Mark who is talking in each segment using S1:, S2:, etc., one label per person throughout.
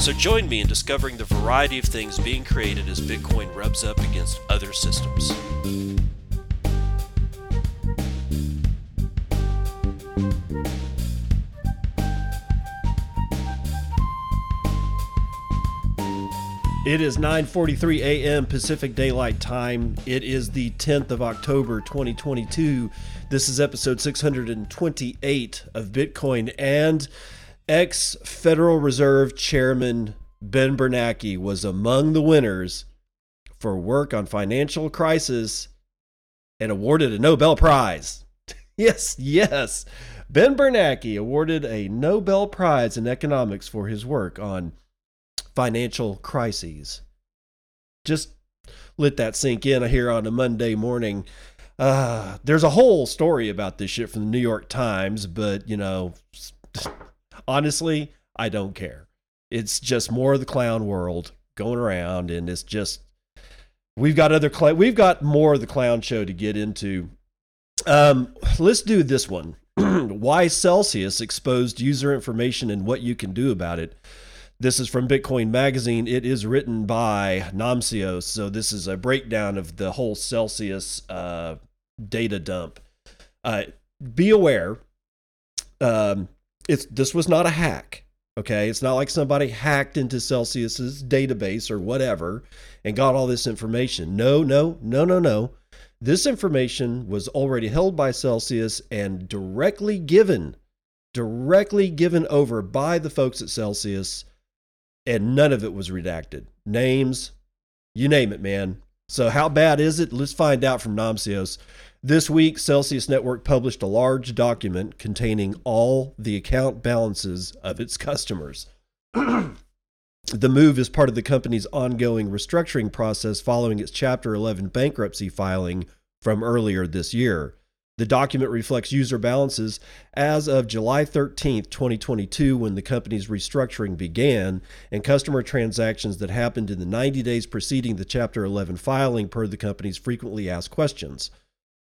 S1: So join me in discovering the variety of things being created as Bitcoin rubs up against other systems. It is 9:43 a.m. Pacific Daylight Time. It is the 10th of October 2022. This is episode 628 of Bitcoin and ex Federal Reserve Chairman Ben Bernanke was among the winners for work on financial crisis and awarded a Nobel Prize. yes, yes. Ben Bernanke awarded a Nobel Prize in economics for his work on financial crises. Just let that sink in here on a Monday morning. Uh, there's a whole story about this shit from the New York Times, but you know, honestly, I don't care. It's just more of the clown world going around, and it's just we've got other cl- we've got more of the clown show to get into. Um, let's do this one. Why Celsius exposed user information and what you can do about it. This is from Bitcoin Magazine. It is written by Namcios. So this is a breakdown of the whole Celsius uh, data dump. Uh, be aware, um, it's this was not a hack. Okay, it's not like somebody hacked into Celsius's database or whatever and got all this information. No, no, no, no, no. This information was already held by Celsius and directly given, directly given over by the folks at Celsius, and none of it was redacted. Names, you name it, man. So how bad is it? Let's find out from Namcios. This week, Celsius Network published a large document containing all the account balances of its customers. the move is part of the company's ongoing restructuring process following its Chapter 11 bankruptcy filing from earlier this year. The document reflects user balances as of July 13, 2022, when the company's restructuring began, and customer transactions that happened in the 90 days preceding the Chapter 11 filing, per the company's frequently asked questions.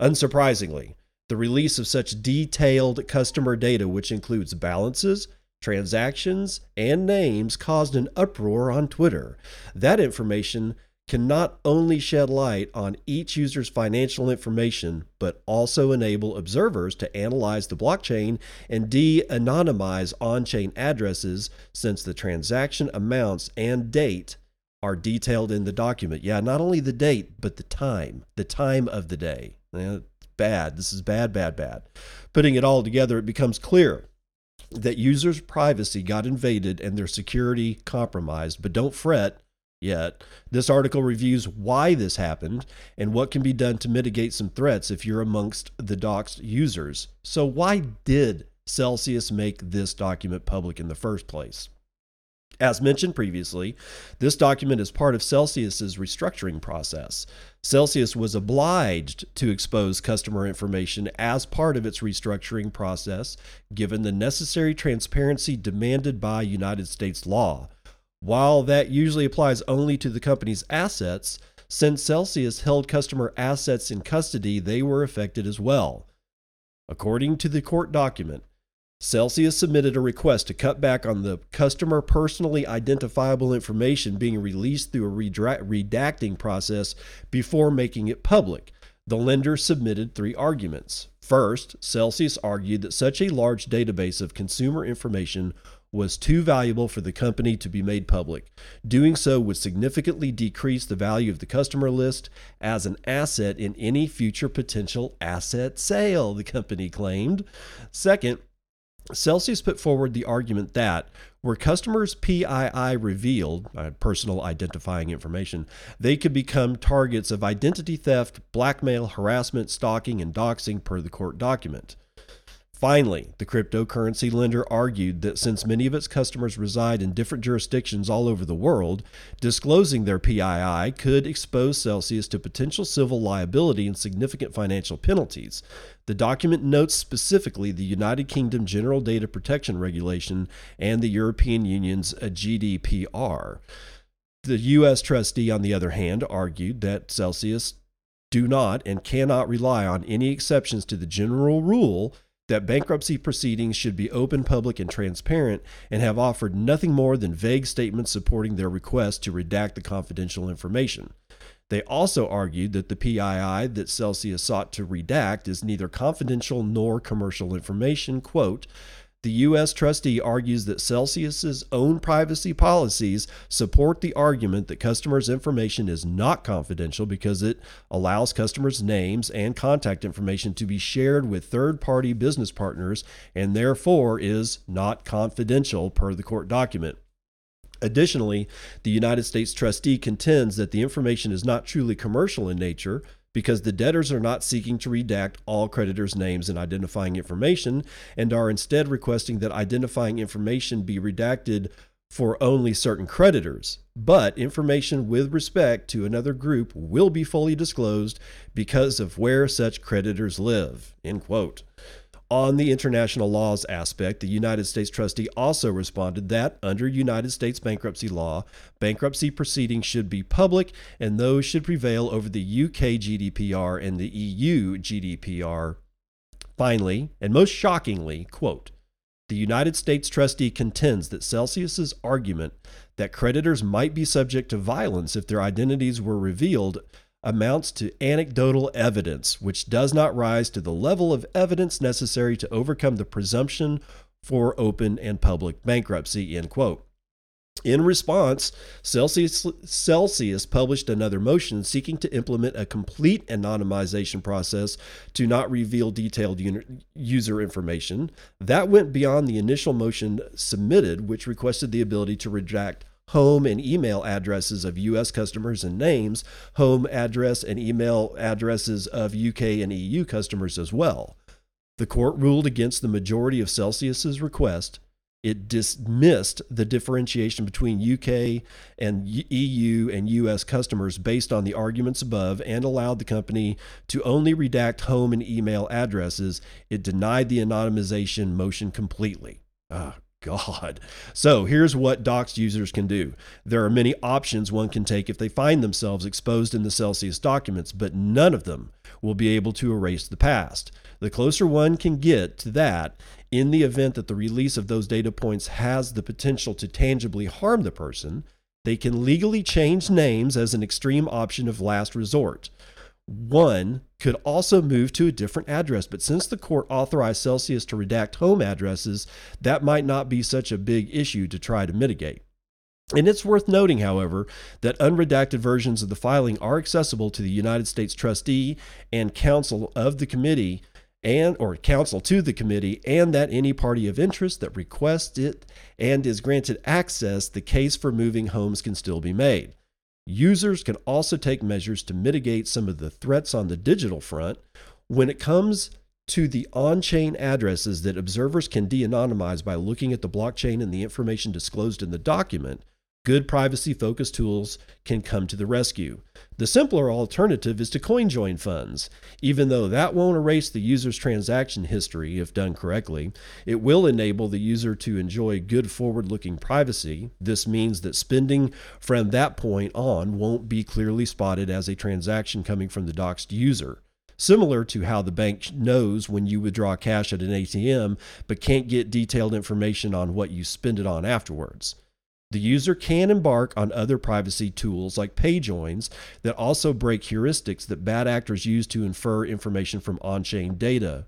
S1: Unsurprisingly, the release of such detailed customer data, which includes balances, transactions, and names, caused an uproar on Twitter. That information can not only shed light on each user's financial information, but also enable observers to analyze the blockchain and de anonymize on chain addresses since the transaction amounts and date are detailed in the document. Yeah, not only the date, but the time, the time of the day. Bad. This is bad, bad, bad. Putting it all together, it becomes clear that users' privacy got invaded and their security compromised. But don't fret yet. This article reviews why this happened and what can be done to mitigate some threats if you're amongst the doxed users. So, why did Celsius make this document public in the first place? As mentioned previously, this document is part of Celsius's restructuring process. Celsius was obliged to expose customer information as part of its restructuring process, given the necessary transparency demanded by United States law. While that usually applies only to the company's assets, since Celsius held customer assets in custody, they were affected as well. According to the court document, Celsius submitted a request to cut back on the customer personally identifiable information being released through a redacting process before making it public. The lender submitted three arguments. First, Celsius argued that such a large database of consumer information was too valuable for the company to be made public. Doing so would significantly decrease the value of the customer list as an asset in any future potential asset sale, the company claimed. Second, Celsius put forward the argument that were customers' PII revealed, uh, personal identifying information, they could become targets of identity theft, blackmail, harassment, stalking, and doxing per the court document. Finally, the cryptocurrency lender argued that since many of its customers reside in different jurisdictions all over the world, disclosing their PII could expose Celsius to potential civil liability and significant financial penalties. The document notes specifically the United Kingdom General Data Protection Regulation and the European Union's uh, GDPR. The U.S. trustee, on the other hand, argued that Celsius do not and cannot rely on any exceptions to the general rule that bankruptcy proceedings should be open, public, and transparent, and have offered nothing more than vague statements supporting their request to redact the confidential information. They also argued that the PII that Celsius sought to redact is neither confidential nor commercial information. Quote, the U.S. trustee argues that Celsius's own privacy policies support the argument that customers' information is not confidential because it allows customers' names and contact information to be shared with third party business partners and therefore is not confidential per the court document. Additionally, the United States trustee contends that the information is not truly commercial in nature because the debtors are not seeking to redact all creditors' names and identifying information and are instead requesting that identifying information be redacted for only certain creditors. But information with respect to another group will be fully disclosed because of where such creditors live. End quote. On the international laws aspect, the United States trustee also responded that, under United States bankruptcy law, bankruptcy proceedings should be public and those should prevail over the UK GDPR and the EU GDPR. Finally, and most shockingly, quote, the United States trustee contends that Celsius's argument that creditors might be subject to violence if their identities were revealed amounts to anecdotal evidence, which does not rise to the level of evidence necessary to overcome the presumption for open and public bankruptcy. End quote. In response, Celsius, Celsius, published another motion seeking to implement a complete anonymization process to not reveal detailed user information. That went beyond the initial motion submitted, which requested the ability to redact home and email addresses of U.S. customers and names, home address and email addresses of UK and EU customers as well. The court ruled against the majority of Celsius's request. It dismissed the differentiation between UK and EU and US customers based on the arguments above and allowed the company to only redact home and email addresses. It denied the anonymization motion completely. Ah, God. So here's what doxed users can do. There are many options one can take if they find themselves exposed in the Celsius documents, but none of them will be able to erase the past. The closer one can get to that, in the event that the release of those data points has the potential to tangibly harm the person, they can legally change names as an extreme option of last resort. One could also move to a different address, but since the court authorized Celsius to redact home addresses, that might not be such a big issue to try to mitigate. And it's worth noting, however, that unredacted versions of the filing are accessible to the United States trustee and counsel of the committee and or counsel to the committee and that any party of interest that requests it and is granted access the case for moving homes can still be made Users can also take measures to mitigate some of the threats on the digital front. When it comes to the on chain addresses that observers can de anonymize by looking at the blockchain and the information disclosed in the document, good privacy focused tools can come to the rescue. The simpler alternative is to CoinJoin funds. Even though that won't erase the user's transaction history if done correctly, it will enable the user to enjoy good forward looking privacy. This means that spending from that point on won't be clearly spotted as a transaction coming from the doxed user similar to how the bank knows when you withdraw cash at an ATM but can't get detailed information on what you spend it on afterwards. The user can embark on other privacy tools like PayJoins that also break heuristics that bad actors use to infer information from on chain data.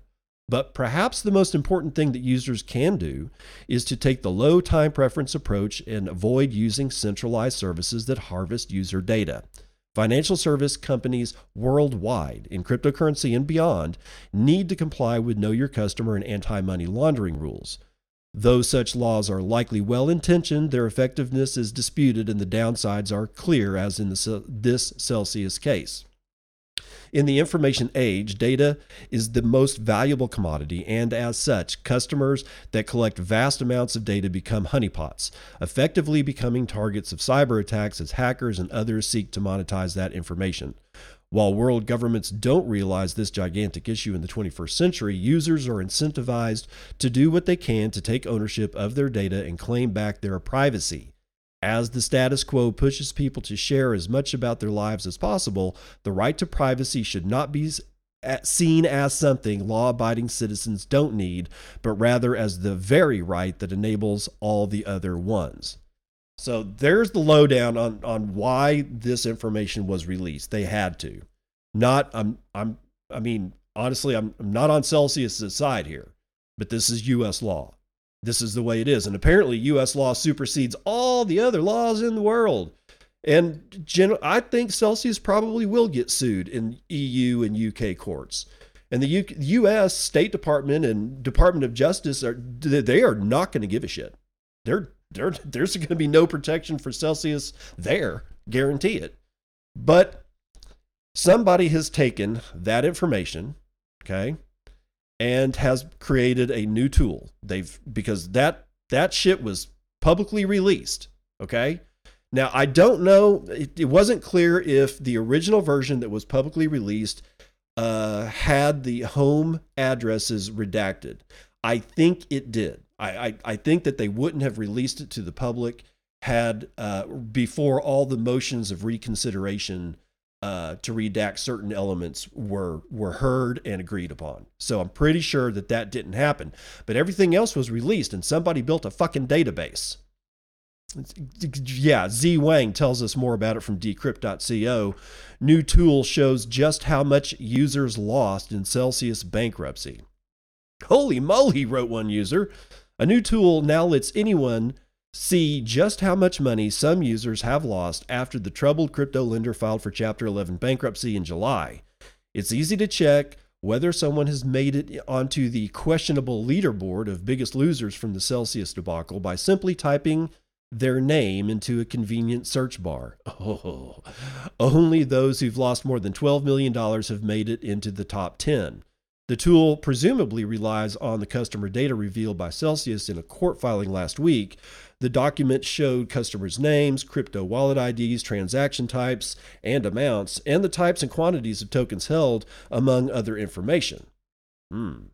S1: But perhaps the most important thing that users can do is to take the low time preference approach and avoid using centralized services that harvest user data. Financial service companies worldwide, in cryptocurrency and beyond, need to comply with Know Your Customer and anti money laundering rules. Though such laws are likely well intentioned, their effectiveness is disputed and the downsides are clear, as in the, this Celsius case. In the information age, data is the most valuable commodity, and as such, customers that collect vast amounts of data become honeypots, effectively becoming targets of cyber attacks as hackers and others seek to monetize that information. While world governments don't realize this gigantic issue in the 21st century, users are incentivized to do what they can to take ownership of their data and claim back their privacy. As the status quo pushes people to share as much about their lives as possible, the right to privacy should not be seen as something law abiding citizens don't need, but rather as the very right that enables all the other ones. So there's the lowdown on, on why this information was released. They had to. Not I'm I'm I mean, honestly, I'm, I'm not on Celsius's side here, but this is US law this is the way it is. And apparently, U.S. law supersedes all the other laws in the world. And gen- I think Celsius probably will get sued in EU and UK courts. And the U- U.S. State Department and Department of Justice are they are not going to give a shit. They're, they're, there's going to be no protection for Celsius there, guarantee it. But somebody has taken that information, okay, and has created a new tool. They've because that that shit was publicly released. Okay. Now I don't know. It, it wasn't clear if the original version that was publicly released uh, had the home addresses redacted. I think it did. I, I, I think that they wouldn't have released it to the public had uh, before all the motions of reconsideration uh, to redact certain elements were were heard and agreed upon. So I'm pretty sure that that didn't happen. But everything else was released, and somebody built a fucking database. Yeah, Z Wang tells us more about it from decrypt.co. New tool shows just how much users lost in Celsius bankruptcy. Holy moly, wrote one user. A new tool now lets anyone see just how much money some users have lost after the troubled crypto lender filed for Chapter 11 bankruptcy in July. It's easy to check whether someone has made it onto the questionable leaderboard of biggest losers from the Celsius debacle by simply typing their name into a convenient search bar. Oh, only those who've lost more than $12 million have made it into the top 10. The tool presumably relies on the customer data revealed by Celsius in a court filing last week, the document showed customers' names, crypto wallet IDs, transaction types, and amounts, and the types and quantities of tokens held, among other information. Hmm.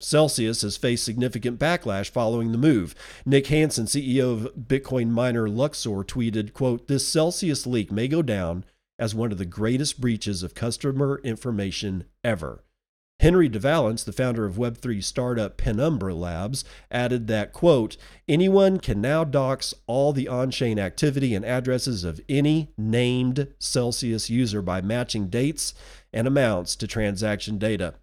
S1: Celsius has faced significant backlash following the move. Nick Hansen, CEO of Bitcoin miner Luxor, tweeted, quote, This Celsius leak may go down as one of the greatest breaches of customer information ever. Henry de Valence, the founder of Web3 startup Penumbra Labs, added that, quote, anyone can now dox all the on chain activity and addresses of any named Celsius user by matching dates and amounts to transaction data.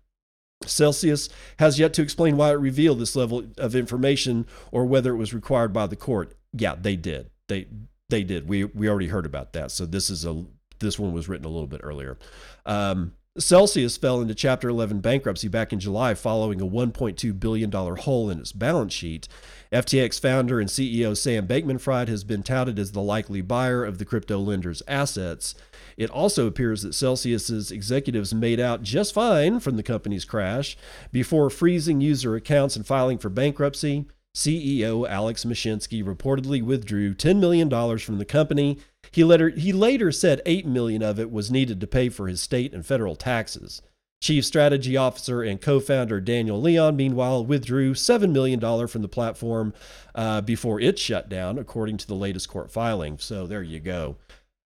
S1: Celsius has yet to explain why it revealed this level of information or whether it was required by the court. Yeah, they did. They they did. We we already heard about that. So this is a this one was written a little bit earlier. Um, Celsius fell into Chapter 11 bankruptcy back in July following a $1.2 billion hole in its balance sheet. FTX founder and CEO Sam Bankman Fried has been touted as the likely buyer of the crypto lender's assets. It also appears that Celsius's executives made out just fine from the company's crash before freezing user accounts and filing for bankruptcy. CEO Alex Mashinsky reportedly withdrew $10 million from the company he later, he later said 8 million of it was needed to pay for his state and federal taxes. Chief Strategy Officer and co-founder Daniel Leon, meanwhile, withdrew $7 million from the platform uh, before it shut down, according to the latest court filing. So there you go.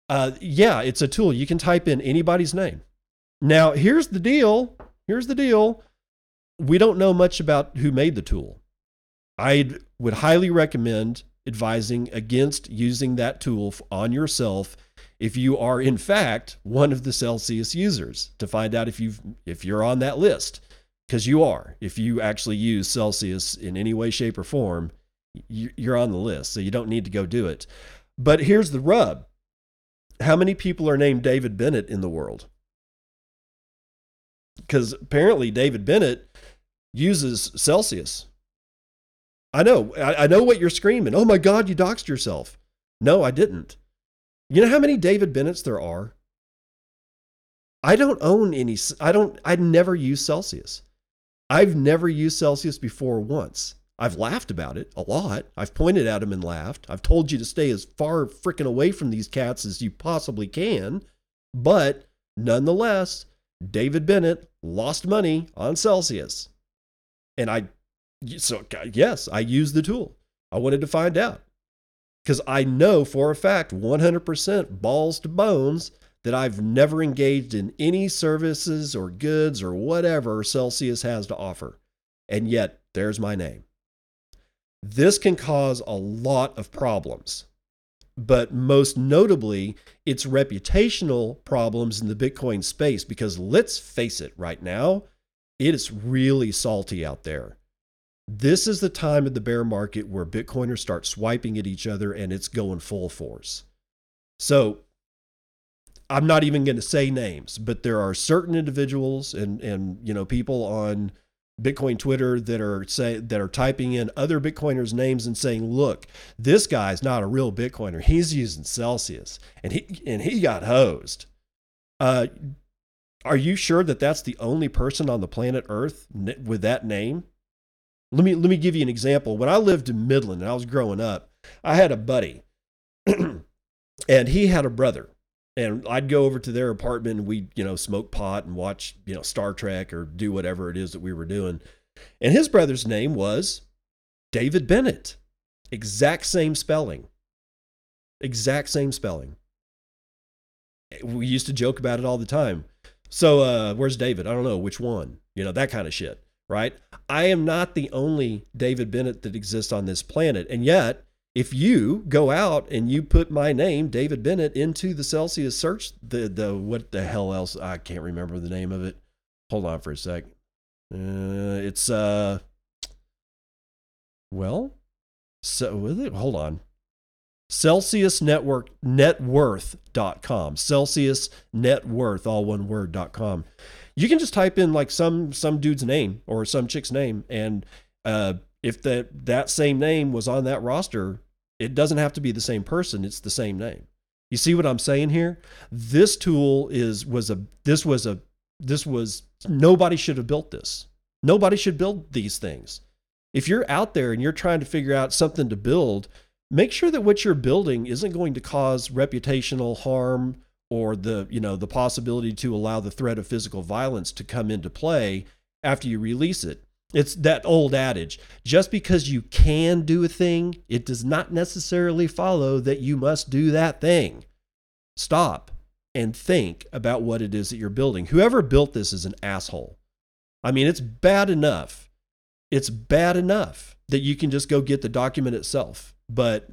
S1: Uh, yeah, it's a tool. You can type in anybody's name. Now, here's the deal. Here's the deal. We don't know much about who made the tool. I would highly recommend advising against using that tool on yourself if you are in fact one of the Celsius users to find out if you if you're on that list. Because you are. If you actually use Celsius in any way shape or form you're on the list so you don't need to go do it. But here's the rub. How many people are named David Bennett in the world? Because apparently David Bennett uses Celsius I know. I, I know what you're screaming. Oh my God, you doxed yourself. No, I didn't. You know how many David Bennett's there are? I don't own any, I don't, I never use Celsius. I've never used Celsius before once. I've laughed about it a lot. I've pointed at him and laughed. I've told you to stay as far freaking away from these cats as you possibly can. But nonetheless, David Bennett lost money on Celsius. And I, so yes, I used the tool. I wanted to find out because I know for a fact, 100% balls to bones, that I've never engaged in any services or goods or whatever Celsius has to offer. And yet, there's my name. This can cause a lot of problems, but most notably, it's reputational problems in the Bitcoin space because let's face it, right now, it is really salty out there. This is the time of the bear market where Bitcoiners start swiping at each other and it's going full force. So I'm not even going to say names, but there are certain individuals and and you know people on Bitcoin Twitter that are say that are typing in other Bitcoiners' names and saying, "Look, this guy's not a real Bitcoiner. He's using Celsius, and he and he got hosed." Uh, are you sure that that's the only person on the planet Earth with that name? Let me let me give you an example. When I lived in Midland and I was growing up, I had a buddy, and he had a brother and I'd go over to their apartment and we'd, you know, smoke pot and watch, you know, Star Trek or do whatever it is that we were doing. And his brother's name was David Bennett. Exact same spelling. Exact same spelling. We used to joke about it all the time. So, uh, where's David? I don't know which one, you know, that kind of shit, right? I am not the only David Bennett that exists on this planet. And yet, if you go out and you put my name, David Bennett, into the Celsius search, the the what the hell else? I can't remember the name of it. Hold on for a sec. Uh, it's uh, well, so hold on. Celsius Network Networth.com. Celsius Networth, all one word.com. You can just type in like some some dude's name or some chick's name and uh if that that same name was on that roster, it doesn't have to be the same person, it's the same name. You see what I'm saying here? This tool is was a this was a this was nobody should have built this. Nobody should build these things. If you're out there and you're trying to figure out something to build, make sure that what you're building isn't going to cause reputational harm or the, you know, the possibility to allow the threat of physical violence to come into play after you release it. It's that old adage just because you can do a thing, it does not necessarily follow that you must do that thing. Stop and think about what it is that you're building. Whoever built this is an asshole. I mean, it's bad enough. It's bad enough that you can just go get the document itself, but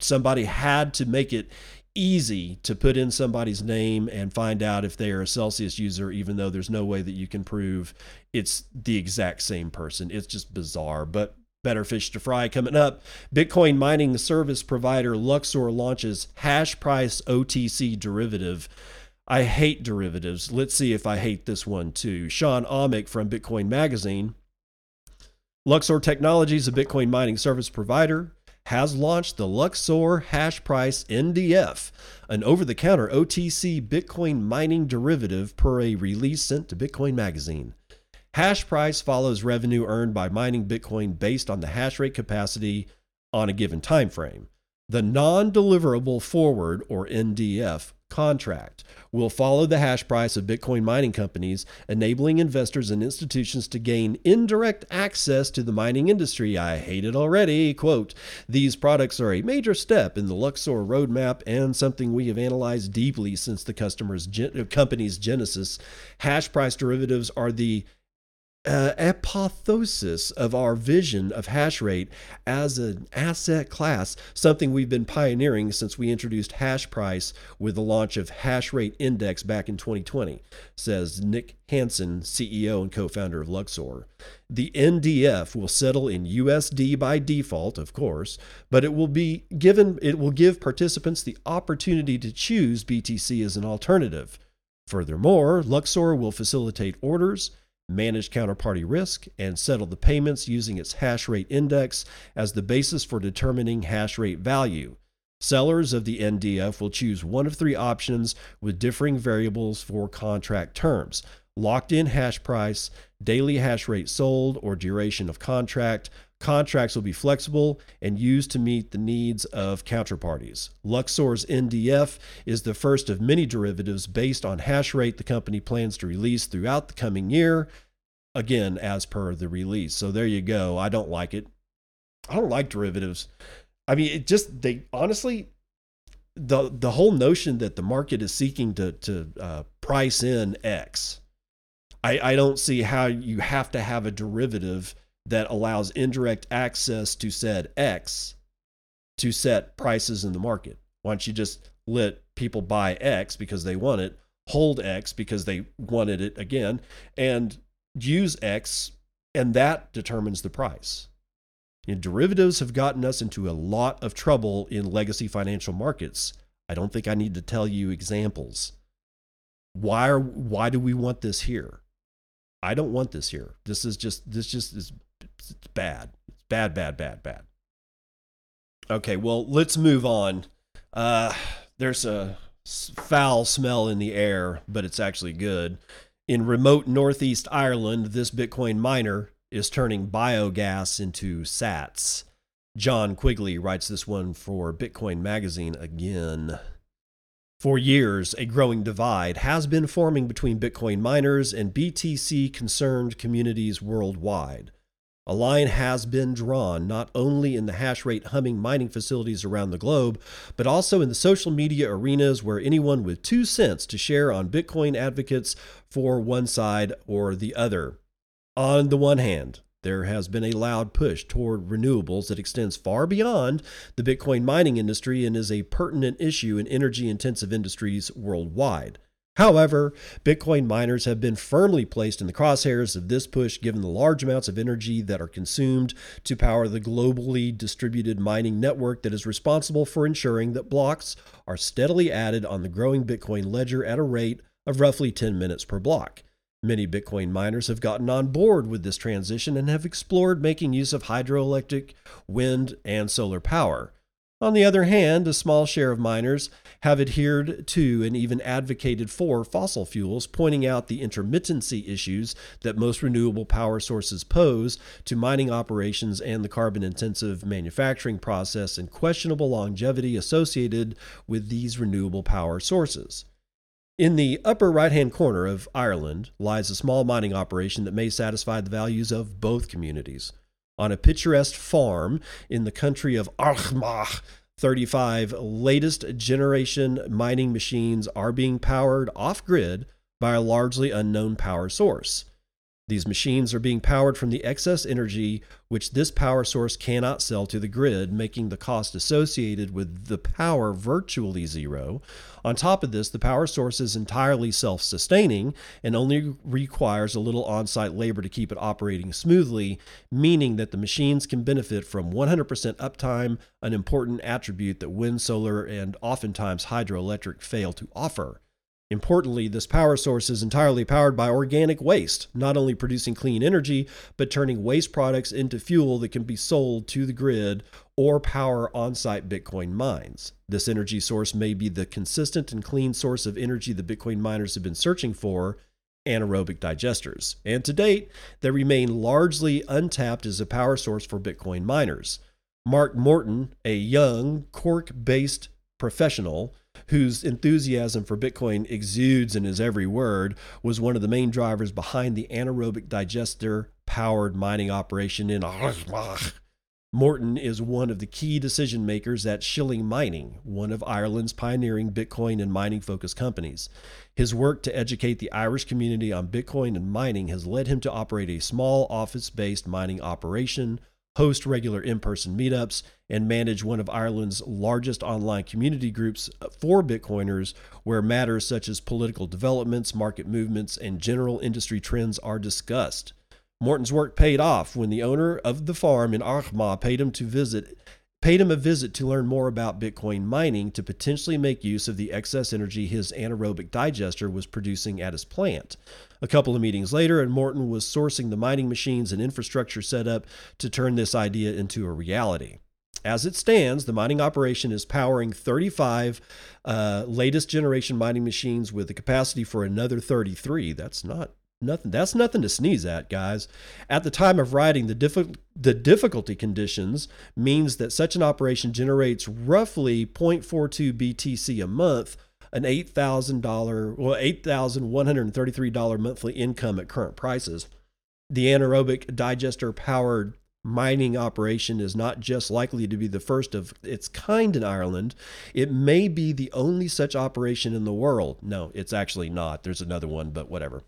S1: somebody had to make it easy to put in somebody's name and find out if they are a Celsius user, even though there's no way that you can prove it's the exact same person. It's just bizarre, but better fish to fry coming up. Bitcoin mining service provider Luxor launches hash price OTC derivative. I hate derivatives. Let's see if I hate this one too. Shawn Amick from Bitcoin Magazine. Luxor Technologies, a Bitcoin mining service provider, has launched the Luxor Hash Price NDF, an over the counter OTC Bitcoin mining derivative per a release sent to Bitcoin Magazine. Hash price follows revenue earned by mining Bitcoin based on the hash rate capacity on a given time frame. The non deliverable forward, or NDF, contract will follow the hash price of Bitcoin mining companies, enabling investors and institutions to gain indirect access to the mining industry. I hate it already. Quote These products are a major step in the Luxor roadmap and something we have analyzed deeply since the customer's company's genesis. Hash price derivatives are the uh, apotheosis of our vision of hash rate as an asset class, something we've been pioneering since we introduced hash price with the launch of Hash Rate Index back in 2020, says Nick Hansen, CEO and co founder of Luxor. The NDF will settle in USD by default, of course, but it will be given it will give participants the opportunity to choose BTC as an alternative. Furthermore, Luxor will facilitate orders manage counterparty risk, and settle the payments using its hash rate index as the basis for determining hash rate value. Sellers of the NDF will choose one of three options with differing variables for contract terms locked in hash price, daily hash rate sold, or duration of contract. Contracts will be flexible and used to meet the needs of counterparties. Luxor's NDF is the first of many derivatives based on hash rate the company plans to release throughout the coming year, again, as per the release. So there you go. I don't like it. I don't like derivatives. I mean, it just, they honestly, the the whole notion that the market is seeking to to uh, price in X, I, I don't see how you have to have a derivative that allows indirect access to said X to set prices in the market. Why don't you just let people buy X because they want it, hold X because they wanted it again, and use X, and that determines the price. Derivatives have gotten us into a lot of trouble in legacy financial markets. I don't think I need to tell you examples. Why are why do we want this here? I don't want this here. This is just this just is it's bad. It's bad, bad, bad, bad. Okay, well, let's move on. Uh, there's a foul smell in the air, but it's actually good. In remote northeast Ireland, this Bitcoin miner is turning biogas into sats. John Quigley writes this one for Bitcoin Magazine again. For years, a growing divide has been forming between Bitcoin miners and BTC concerned communities worldwide. A line has been drawn not only in the hash rate humming mining facilities around the globe, but also in the social media arenas where anyone with two cents to share on Bitcoin advocates for one side or the other. On the one hand, there has been a loud push toward renewables that extends far beyond the Bitcoin mining industry and is a pertinent issue in energy intensive industries worldwide. However, Bitcoin miners have been firmly placed in the crosshairs of this push given the large amounts of energy that are consumed to power the globally distributed mining network that is responsible for ensuring that blocks are steadily added on the growing Bitcoin ledger at a rate of roughly 10 minutes per block. Many Bitcoin miners have gotten on board with this transition and have explored making use of hydroelectric, wind, and solar power. On the other hand, a small share of miners have adhered to and even advocated for fossil fuels, pointing out the intermittency issues that most renewable power sources pose to mining operations and the carbon intensive manufacturing process and questionable longevity associated with these renewable power sources. In the upper right hand corner of Ireland lies a small mining operation that may satisfy the values of both communities. On a picturesque farm in the country of Armagh, 35 latest generation mining machines are being powered off grid by a largely unknown power source. These machines are being powered from the excess energy which this power source cannot sell to the grid, making the cost associated with the power virtually zero. On top of this, the power source is entirely self sustaining and only requires a little on site labor to keep it operating smoothly, meaning that the machines can benefit from 100% uptime, an important attribute that wind, solar, and oftentimes hydroelectric fail to offer. Importantly, this power source is entirely powered by organic waste, not only producing clean energy, but turning waste products into fuel that can be sold to the grid or power on site Bitcoin mines. This energy source may be the consistent and clean source of energy the Bitcoin miners have been searching for anaerobic digesters. And to date, they remain largely untapped as a power source for Bitcoin miners. Mark Morton, a young Cork based professional, whose enthusiasm for Bitcoin exudes in his every word, was one of the main drivers behind the anaerobic digester powered mining operation in Armagh. Morton is one of the key decision makers at Shilling Mining, one of Ireland's pioneering Bitcoin and mining focused companies. His work to educate the Irish community on Bitcoin and mining has led him to operate a small office based mining operation, host regular in person meetups, and manage one of Ireland's largest online community groups for Bitcoiners, where matters such as political developments, market movements, and general industry trends are discussed. Morton's work paid off when the owner of the farm in Armagh paid him to visit paid him a visit to learn more about Bitcoin mining to potentially make use of the excess energy his anaerobic digester was producing at his plant. A couple of meetings later, and Morton was sourcing the mining machines and infrastructure set up to turn this idea into a reality. As it stands, the mining operation is powering 35 uh, latest generation mining machines with the capacity for another 33. That's not nothing. That's nothing to sneeze at, guys. At the time of writing, the, diffi- the difficulty conditions means that such an operation generates roughly 0.42 BTC a month, an $8,000, well, $8,133 monthly income at current prices. The anaerobic digester powered mining operation is not just likely to be the first of its kind in Ireland, it may be the only such operation in the world. No, it's actually not. There's another one, but whatever.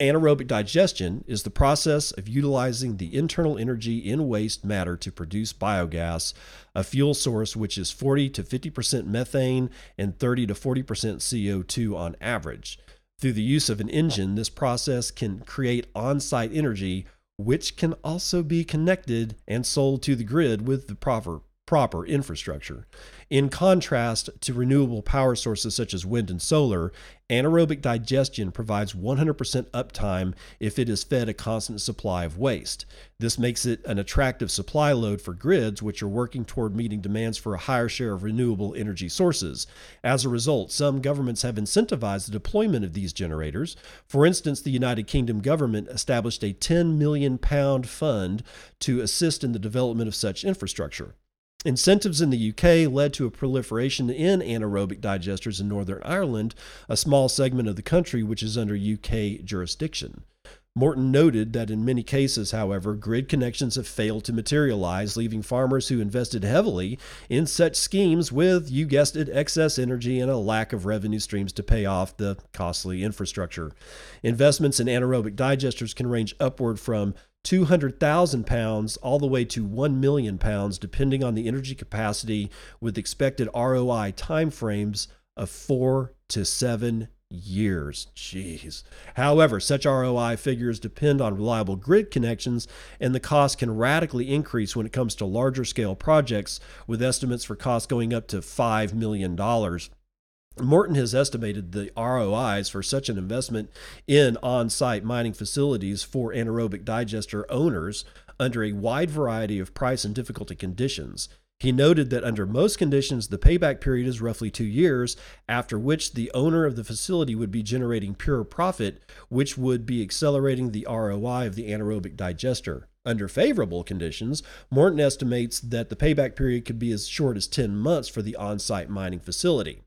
S1: Anaerobic digestion is the process of utilizing the internal energy in waste matter to produce biogas, a fuel source which is 40 to 50% methane and 30 to 40% CO2 on average. Through the use of an engine, this process can create on site energy, which can also be connected and sold to the grid with the proper proper infrastructure. In contrast to renewable power sources such as wind and solar, anaerobic digestion provides 100% uptime if it is fed a constant supply of waste. This makes it an attractive supply load for grids which are working toward meeting demands for a higher share of renewable energy sources. As a result, some governments have incentivized the deployment of these generators. For instance, the United Kingdom government established a 10 million pound fund to assist in the development of such infrastructure. Incentives in the UK led to a proliferation in anaerobic digesters in Northern Ireland, a small segment of the country which is under UK jurisdiction. Morton noted that in many cases, however, grid connections have failed to materialize, leaving farmers who invested heavily in such schemes with, you guessed it, excess energy and a lack of revenue streams to pay off the costly infrastructure. Investments in anaerobic digesters can range upward from 200,000 pounds all the way to 1 million pounds, depending on the energy capacity, with expected ROI timeframes of four to seven years. Jeez. However, such ROI figures depend on reliable grid connections, and the cost can radically increase when it comes to larger scale projects, with estimates for costs going up to $5 million. Morton has estimated the ROIs for such an investment in on site mining facilities for anaerobic digester owners under a wide variety of price and difficulty conditions. He noted that under most conditions, the payback period is roughly two years, after which the owner of the facility would be generating pure profit, which would be accelerating the ROI of the anaerobic digester. Under favorable conditions, Morton estimates that the payback period could be as short as 10 months for the on site mining facility.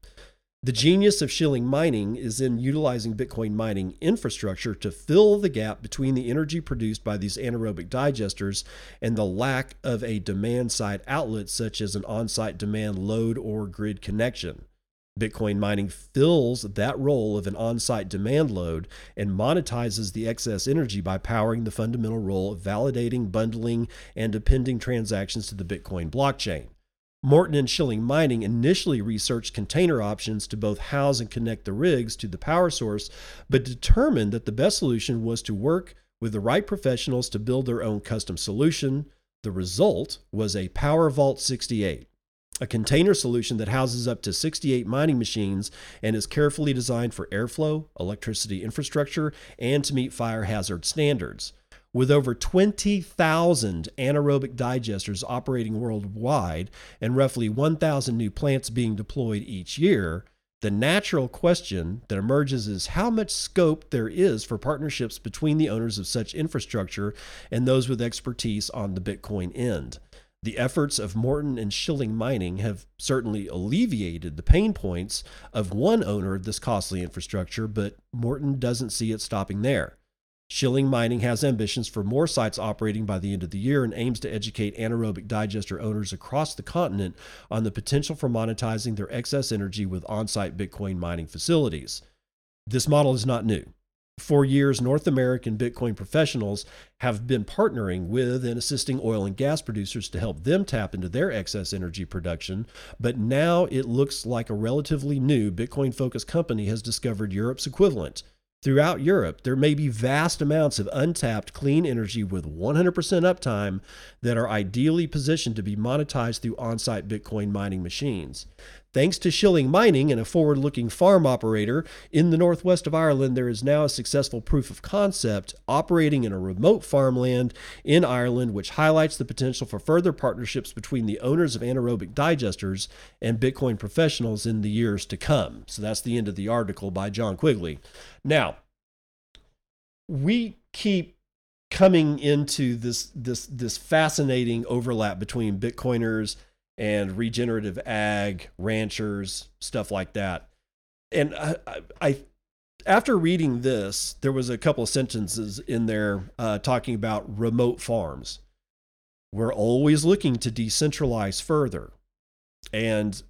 S1: The genius of Shilling Mining is in utilizing Bitcoin mining infrastructure to fill the gap between the energy produced by these anaerobic digesters and the lack of a demand side outlet, such as an on site demand load or grid connection. Bitcoin mining fills that role of an on site demand load and monetizes the excess energy by powering the fundamental role of validating, bundling, and appending transactions to the Bitcoin blockchain. Morton and Shilling Mining initially researched container options to both house and connect the rigs to the power source, but determined that the best solution was to work with the right professionals to build their own custom solution. The result was a Power Vault 68, a container solution that houses up to 68 mining machines and is carefully designed for airflow, electricity infrastructure, and to meet fire hazard standards. With over 20,000 anaerobic digesters operating worldwide and roughly 1,000 new plants being deployed each year, the natural question that emerges is how much scope there is for partnerships between the owners of such infrastructure and those with expertise on the Bitcoin end. The efforts of Morton and Shilling Mining have certainly alleviated the pain points of one owner of this costly infrastructure, but Morton doesn't see it stopping there. Shilling Mining has ambitions for more sites operating by the end of the year and aims to educate anaerobic digester owners across the continent on the potential for monetizing their excess energy with on site Bitcoin mining facilities. This model is not new. For years, North American Bitcoin professionals have been partnering with and assisting oil and gas producers to help them tap into their excess energy production. But now it looks like a relatively new Bitcoin focused company has discovered Europe's equivalent Throughout Europe, there may be vast amounts of untapped clean energy with 100% uptime that are ideally positioned to be monetized through on site Bitcoin mining machines. Thanks to Shilling Mining and a forward looking farm operator in the northwest of Ireland, there is now a successful proof of concept operating in a remote farmland in Ireland, which highlights the potential for further partnerships between the owners of anaerobic digesters and Bitcoin professionals in the years to come. So that's the end of the article by John Quigley. Now, we keep coming into this this this fascinating overlap between Bitcoiners and regenerative ag, ranchers, stuff like that. And I, I, after reading this, there was a couple of sentences in there uh, talking about remote farms. We're always looking to decentralize further, and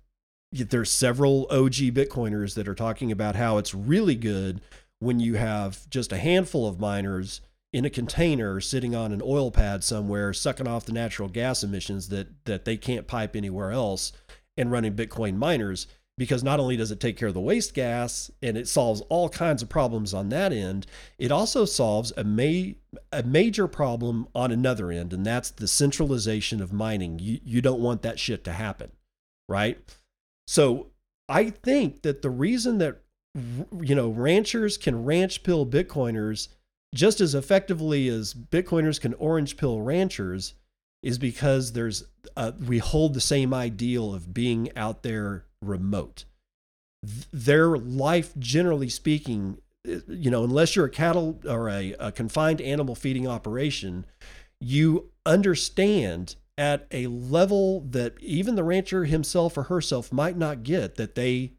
S1: there's several OG Bitcoiners that are talking about how it's really good when you have just a handful of miners in a container sitting on an oil pad somewhere sucking off the natural gas emissions that that they can't pipe anywhere else and running bitcoin miners because not only does it take care of the waste gas and it solves all kinds of problems on that end it also solves a ma- a major problem on another end and that's the centralization of mining. You you don't want that shit to happen right? So i think that the reason that you know ranchers can ranch pill bitcoiners just as effectively as Bitcoiners can orange pill ranchers is because there's uh, we hold the same ideal of being out there remote. Their life, generally speaking, you know, unless you're a cattle or a, a confined animal feeding operation, you understand at a level that even the rancher himself or herself might not get that they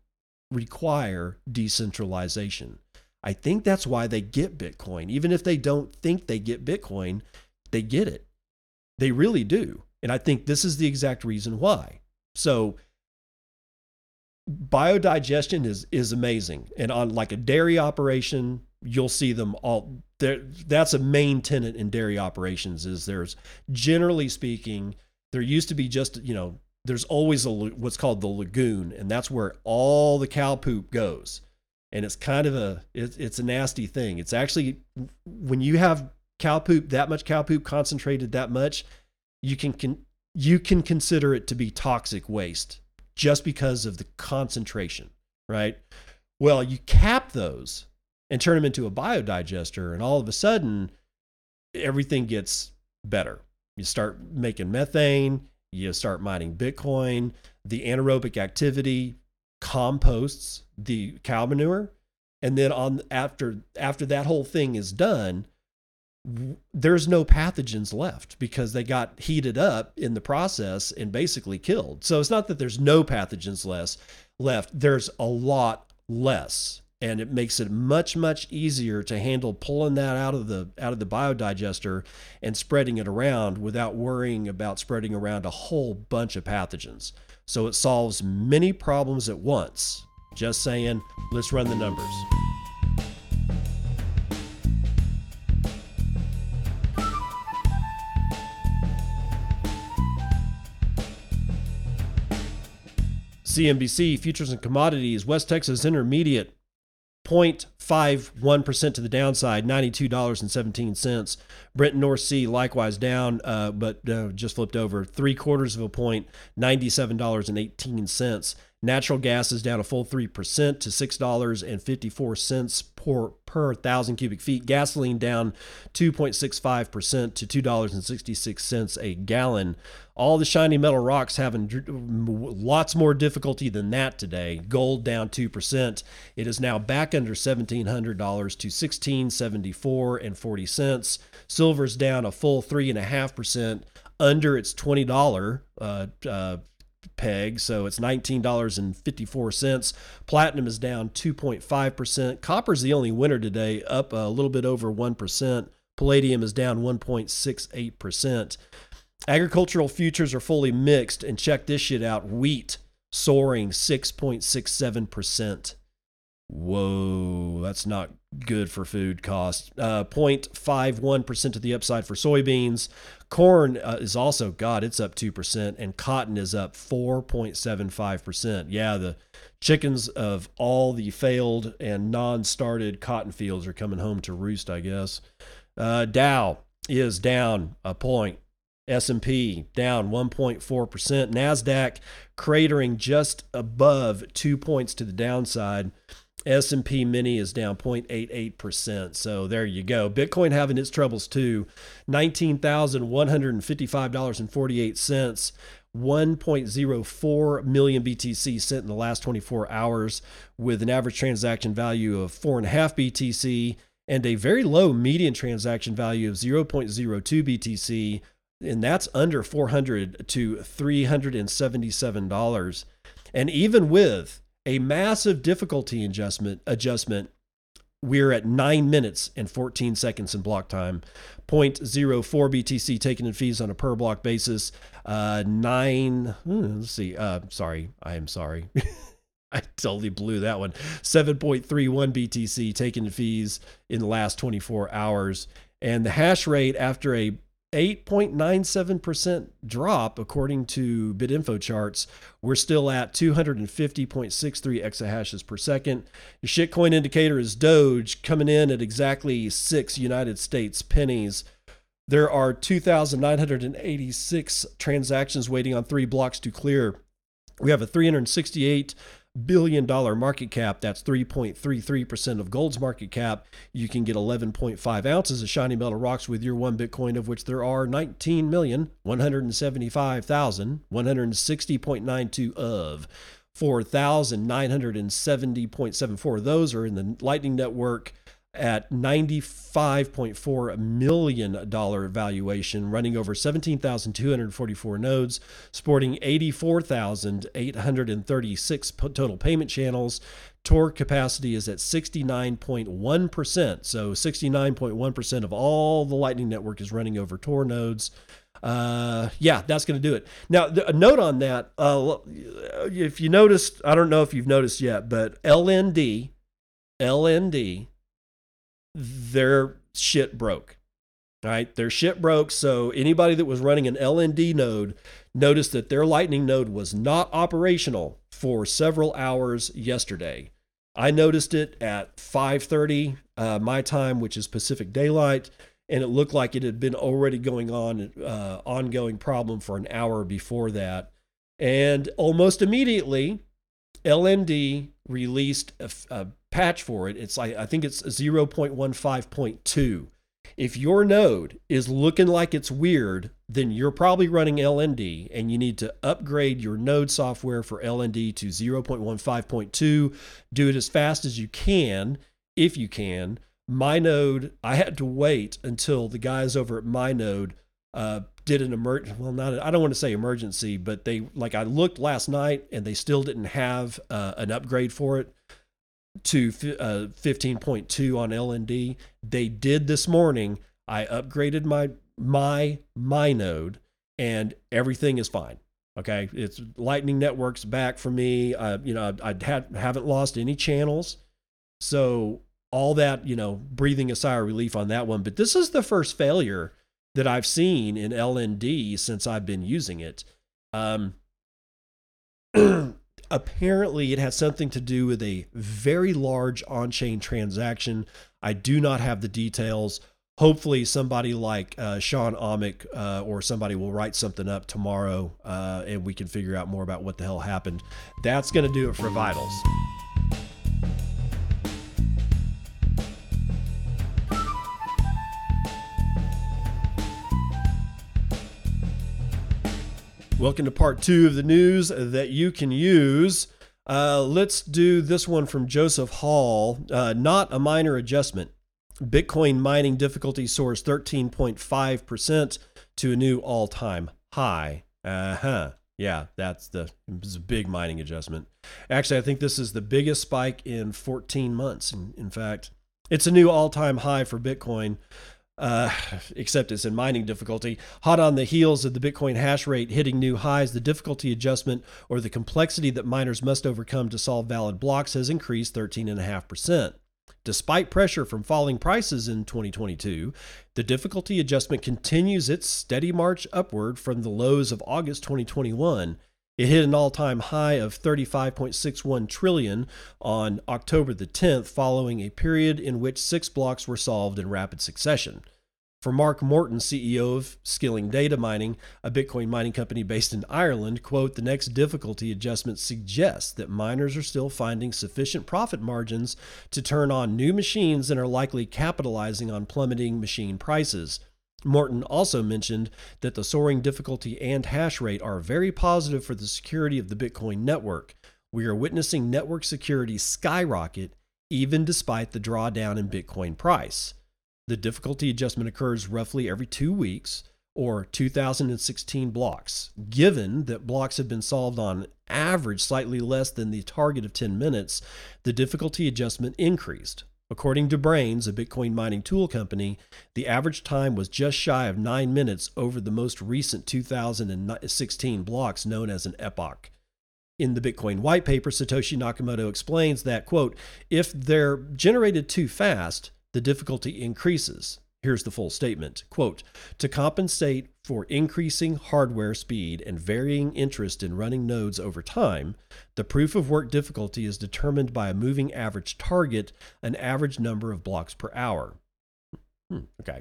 S1: require decentralization. I think that's why they get Bitcoin. Even if they don't think they get Bitcoin, they get it. They really do. And I think this is the exact reason why. So biodigestion is is amazing. And on like a dairy operation, you'll see them all there that's a main tenant in dairy operations is there's generally speaking there used to be just, you know, there's always a what's called the lagoon and that's where all the cow poop goes and it's kind of a it, it's a nasty thing. It's actually when you have cow poop that much cow poop concentrated that much, you can, can you can consider it to be toxic waste just because of the concentration, right? Well, you cap those and turn them into a biodigester, and all of a sudden, everything gets better. You start making methane, you start mining Bitcoin, the anaerobic activity composts the cow manure and then on after after that whole thing is done there's no pathogens left because they got heated up in the process and basically killed. So it's not that there's no pathogens less left there's a lot less. And it makes it much much easier to handle pulling that out of the out of the biodigester and spreading it around without worrying about spreading around a whole bunch of pathogens so it solves many problems at once. Just saying, let's run the numbers. CNBC Futures and Commodities, West Texas Intermediate 0.51% to the downside, $92.17. Brent North Sea likewise down, uh, but uh, just flipped over three quarters of a point, $97.18. Natural gas is down a full 3% to $6.54 per, per thousand cubic feet. Gasoline down 2.65% to $2.66 a gallon. All the shiny metal rocks having lots more difficulty than that today. Gold down 2%. It is now back under $1,700 to 1674 and 40 cents. Silver's down a full 3.5% under its $20 uh, uh, peg, so it's $19.54. Platinum is down 2.5%. Copper is the only winner today, up a little bit over 1%. Palladium is down 1.68%. Agricultural futures are fully mixed, and check this shit out wheat soaring 6.67%. Whoa, that's not good for food costs. Uh, 0.51% to the upside for soybeans. Corn uh, is also, God, it's up 2%, and cotton is up 4.75%. Yeah, the chickens of all the failed and non started cotton fields are coming home to roost, I guess. Uh, Dow is down a point S&P down 1.4%, Nasdaq cratering just above 2 points to the downside. S&P mini is down 0.88%. So there you go. Bitcoin having its troubles too. $19,155.48. 1.04 million BTC sent in the last 24 hours with an average transaction value of 4.5 BTC and a very low median transaction value of 0.02 BTC and that's under 400 to $377. And even with a massive difficulty adjustment adjustment, we're at 9 minutes and 14 seconds in block time. 0.04 BTC taken in fees on a per block basis. Uh, 9, hmm, let's see, uh, sorry, I am sorry. I totally blew that one. 7.31 BTC taken in fees in the last 24 hours. And the hash rate after a 8.97% drop according to BitInfo charts. We're still at 250.63 exahashes per second. The shitcoin indicator is Doge coming in at exactly 6 United States pennies. There are 2,986 transactions waiting on 3 blocks to clear. We have a 368 billion dollar market cap. That's 3.33% of gold's market cap. You can get 11.5 ounces of shiny metal rocks with your one Bitcoin, of which there are 19,175,160.92 of. 4,970.74 of those are in the Lightning Network at $95.4 million valuation, running over 17,244 nodes, sporting 84,836 total payment channels. Tor capacity is at 69.1%. So 69.1% of all the Lightning Network is running over Tor nodes. Uh, yeah, that's going to do it. Now, a note on that, uh, if you noticed, I don't know if you've noticed yet, but LND, LND, their shit broke. Right? Their shit broke. So anybody that was running an LND node noticed that their Lightning node was not operational for several hours yesterday. I noticed it at 5:30 uh, my time, which is Pacific Daylight, and it looked like it had been already going on, uh, ongoing problem for an hour before that. And almost immediately, LND released a, a patch for it. It's like I think it's 0.15.2. If your node is looking like it's weird, then you're probably running LND and you need to upgrade your node software for LND to 0.15.2. Do it as fast as you can, if you can. My node, I had to wait until the guys over at my node uh, did an emerg well not I don't want to say emergency, but they like I looked last night and they still didn't have uh, an upgrade for it to uh, 15.2 on LND. They did this morning. I upgraded my my my node and everything is fine. Okay, it's Lightning Network's back for me. You know, I, haven't lost any channels, so all that you know, breathing a sigh of relief on that one. But this is the first failure that I've seen in LND since I've been using it. Um, apparently, it has something to do with a very large on chain transaction. I do not have the details. Hopefully, somebody like uh, Shawn Amick uh, or somebody will write something up tomorrow uh, and we can figure out more about what the hell happened. That's going to do it for Vitals. Welcome to part two of the news that you can use. Uh, let's do this one from Joseph Hall. Uh, not a minor adjustment. Bitcoin mining difficulty soars 13.5% to a new all time high. Uh huh. Yeah, that's the it's a big mining adjustment. Actually, I think this is the biggest spike in 14 months. In, in fact, it's a new all time high for Bitcoin uh, except it's in mining difficulty. Hot on the heels of the Bitcoin hash rate hitting new highs, the difficulty adjustment or the complexity that miners must overcome to solve valid blocks has increased 13.5%. Despite pressure from falling prices in 2022, the difficulty adjustment continues its steady march upward from the lows of August 2021. It hit an all-time high of 35.61 trillion on October the 10th following a period in which six blocks were solved in rapid succession. For Mark Morton, CEO of Shilling Data Mining, a Bitcoin mining company based in Ireland, quote, the next difficulty adjustment suggests that miners are still finding sufficient profit margins to turn on new machines and are likely capitalizing on plummeting machine prices. Morton also mentioned that the soaring difficulty and hash rate are very positive for the security of the Bitcoin network. We are witnessing network security skyrocket even despite the drawdown in Bitcoin price. The difficulty adjustment occurs roughly every two weeks or 2016 blocks. Given that blocks have been solved on average slightly less than the target of 10 minutes, the difficulty adjustment increased. According to Braiins, a Bitcoin mining tool company, the average time was just shy of nine minutes over the most recent 2016 blocks known as an epoch. In the Bitcoin white paper, Satoshi Nakamoto explains that, quote, if they're generated too fast, the difficulty increases. Here's the full statement quote, To compensate for increasing hardware speed and varying interest in running nodes over time, the proof of work difficulty is determined by a moving average target, an average number of blocks per hour. Hmm, okay.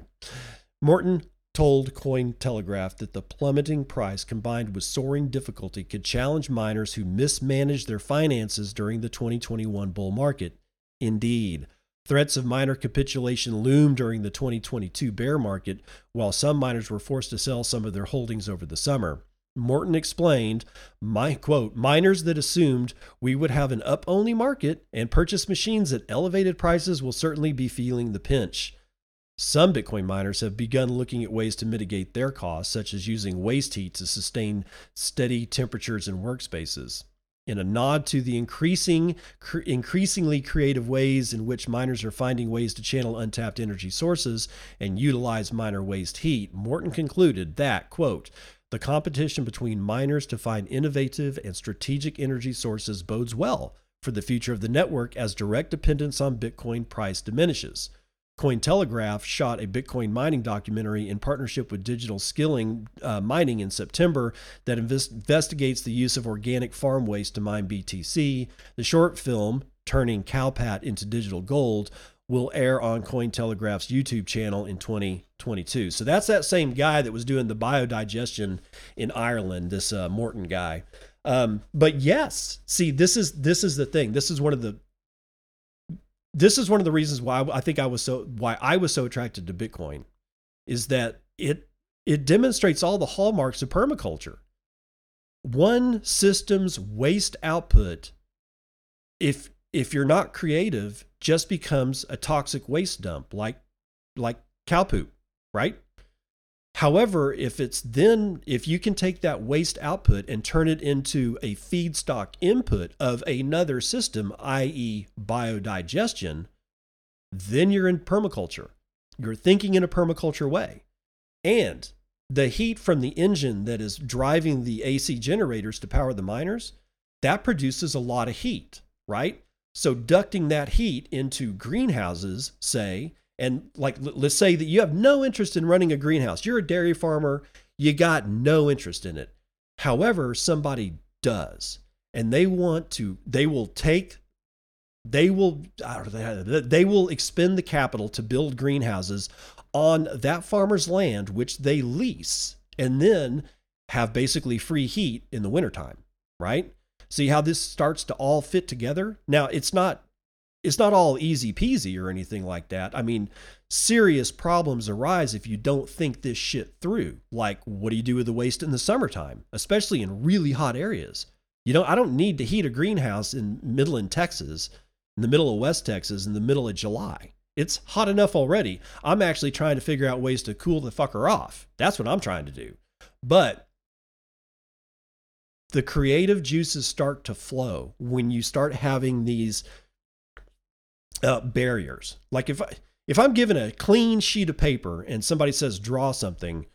S1: Morton told Cointelegraph that the plummeting price combined with soaring difficulty could challenge miners who mismanaged their finances during the 2021 bull market. Indeed, Threats of miner capitulation loomed during the 2022 bear market, while some miners were forced to sell some of their holdings over the summer. Morton explained, my quote, miners that assumed we would have an up only market and purchase machines at elevated prices will certainly be feeling the pinch. Some Bitcoin miners have begun looking at ways to mitigate their costs, such as using waste heat to sustain steady temperatures in workspaces in a nod to the increasing cr- increasingly creative ways in which miners are finding ways to channel untapped energy sources and utilize miner waste heat morton concluded that quote the competition between miners to find innovative and strategic energy sources bodes well for the future of the network as direct dependence on bitcoin price diminishes Cointelegraph shot a Bitcoin mining documentary in partnership with Digital Shilling uh, Mining in September that invest- investigates the use of organic farm waste to mine BTC. The short film, Turning Cowpat into Digital Gold, will air on Cointelegraph's YouTube channel in 2022. So that's that same guy that was doing the biodigestion in Ireland, this uh, Morton guy. Um, but yes, see, this is this is the thing. This is one of the this is one of the reasons why I think I was so why I was so attracted to Bitcoin is that it it demonstrates all the hallmarks of permaculture. One system's waste output if if you're not creative just becomes a toxic waste dump like like cow poop, right? However, if it's then, if you can take that waste output and turn it into a feedstock input of another system, i.e., biodigestion, then you're in permaculture. You're thinking in a permaculture way. And the heat from the engine that is driving the AC generators to power the miners, that produces a lot of heat, right? So ducting that heat into greenhouses, say, and like let's say that you have no interest in running a greenhouse. You're a dairy farmer. You got no interest in it. However somebody does and they want to they will take they will they will expend the capital to build greenhouses on that farmer's land which they lease and then have basically free heat in the wintertime right? See how this starts to all fit together? Now it's not it's not all easy peasy or anything like that. I mean, serious problems arise if you don't think this shit through. Like, what do you do with the waste in the summertime, especially in really hot areas? You know, I don't need to heat a greenhouse in Midland, Texas, in the middle of West Texas, in the middle of July. It's hot enough already. I'm actually trying to figure out ways to cool the fucker off. That's what I'm trying to do. But the creative juices start to flow when you start having these uh, barriers. Like if I, if I'm given a clean sheet of paper and somebody says draw something,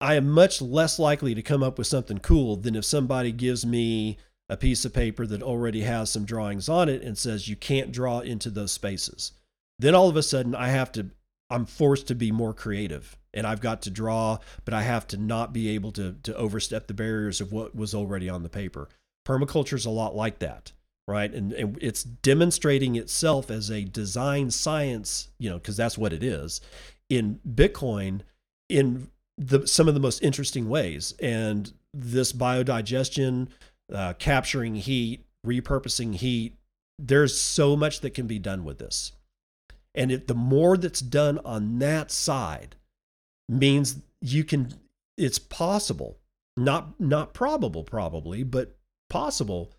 S1: I am much less likely to come up with something cool than if somebody gives me a piece of paper that already has some drawings on it and says you can't draw into those spaces. Then all of a sudden I have to I'm forced to be more creative and I've got to draw, but I have to not be able to to overstep the barriers of what was already on the paper. Permaculture is a lot like that right? And, and it's demonstrating itself as a design science, you know, because that's what it is, in Bitcoin in the some of the most interesting ways. And this biodigestion, uh, capturing heat, repurposing heat, there's so much that can be done with this. And if the more that's done on that side means you can it's possible, not not probable probably, but possible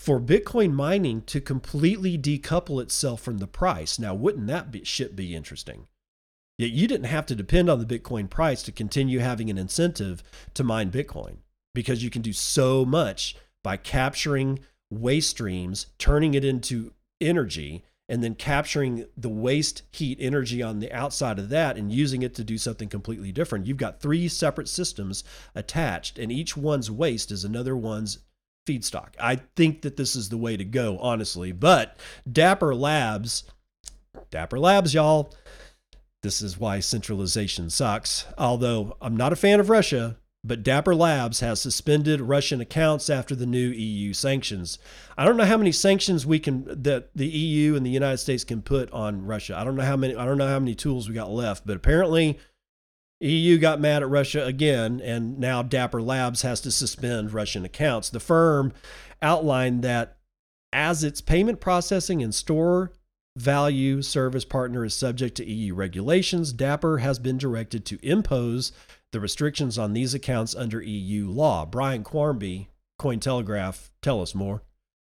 S1: for Bitcoin mining to completely decouple itself from the price. Now, wouldn't that be, shit be interesting? Yet you didn't have to depend on the Bitcoin price to continue having an incentive to mine Bitcoin because you can do so much by capturing waste streams, turning it into energy, and then capturing the waste heat energy on the outside of that and using it to do something completely different. You've got three separate systems attached, and each one's waste is another one's feedstock. I think that this is the way to go, honestly. But Dapper Labs, Dapper Labs, y'all, this is why centralization sucks. Although I'm not a fan of Russia, but Dapper Labs has suspended Russian accounts after the new EU sanctions. I don't know how many sanctions we can that the EU and the United States can put on Russia. I don't know how many I don't know how many tools we got left, but apparently EU got mad at Russia again, and now Dapper Labs has to suspend Russian accounts. The firm outlined that as its payment processing and store value service partner is subject to EU regulations, Dapper has been directed to impose the restrictions on these accounts under EU law. Brian Quarmby, Cointelegraph, tell us more.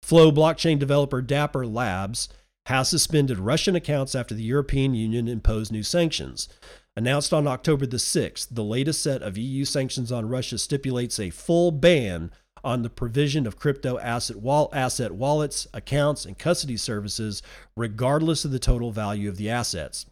S1: Flow blockchain developer Dapper Labs has suspended Russian accounts after the European Union imposed new sanctions. Announced on October the 6th, the latest set of EU sanctions on Russia stipulates a full ban on the provision of crypto asset, wall- asset wallets, accounts, and custody services, regardless of the total value of the assets.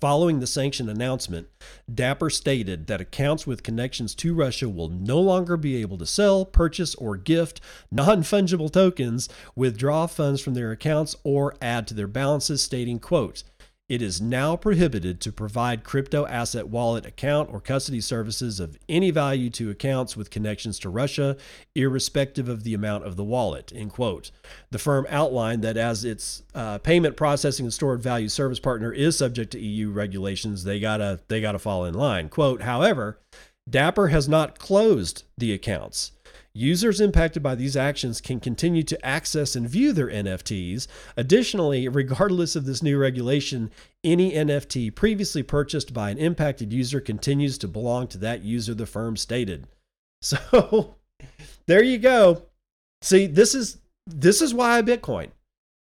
S1: Following the sanction announcement, Dapper stated that accounts with connections to Russia will no longer be able to sell, purchase, or gift non fungible tokens, withdraw funds from their accounts, or add to their balances, stating, quote, it is now prohibited to provide crypto asset wallet account or custody services of any value to accounts with connections to Russia, irrespective of the amount of the wallet. End quote. The firm outlined that as its uh, payment processing and stored value service partner is subject to EU regulations, they gotta they gotta fall in line. Quote. However, Dapper has not closed the accounts. Users impacted by these actions can continue to access and view their NFTs. Additionally, regardless of this new regulation, any NFT previously purchased by an impacted user continues to belong to that user, the firm stated. So there you go. See, this is this is why I Bitcoin.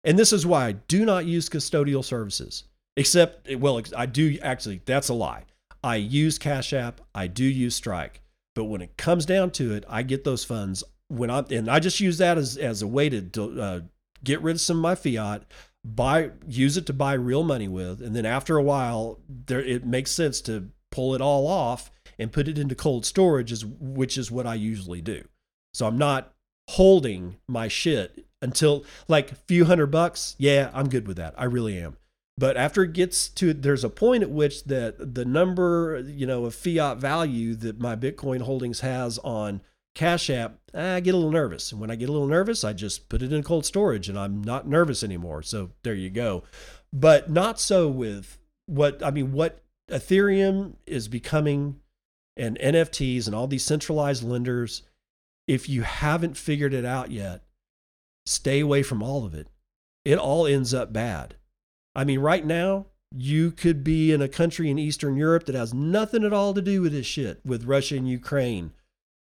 S1: And this is why I do not use custodial services. Except well, I do actually, that's a lie. I use Cash App, I do use Strike. But when it comes down to it, I get those funds when I and I just use that as as a way to uh, get rid of some of my fiat, buy use it to buy real money with, and then after a while, there it makes sense to pull it all off and put it into cold storage, is which is what I usually do. So I'm not holding my shit until like a few hundred bucks. Yeah, I'm good with that. I really am. But after it gets to, there's a point at which that the number, you know, of fiat value that my Bitcoin holdings has on Cash App, I get a little nervous. And when I get a little nervous, I just put it in cold storage and I'm not nervous anymore. So there you go. But not so with what, I mean, what Ethereum is becoming and NFTs and all these centralized lenders. If you haven't figured it out yet, stay away from all of it. It all ends up bad I mean, right now, you could be in a country in Eastern Europe that has nothing at all to do with this shit, with Russia and Ukraine.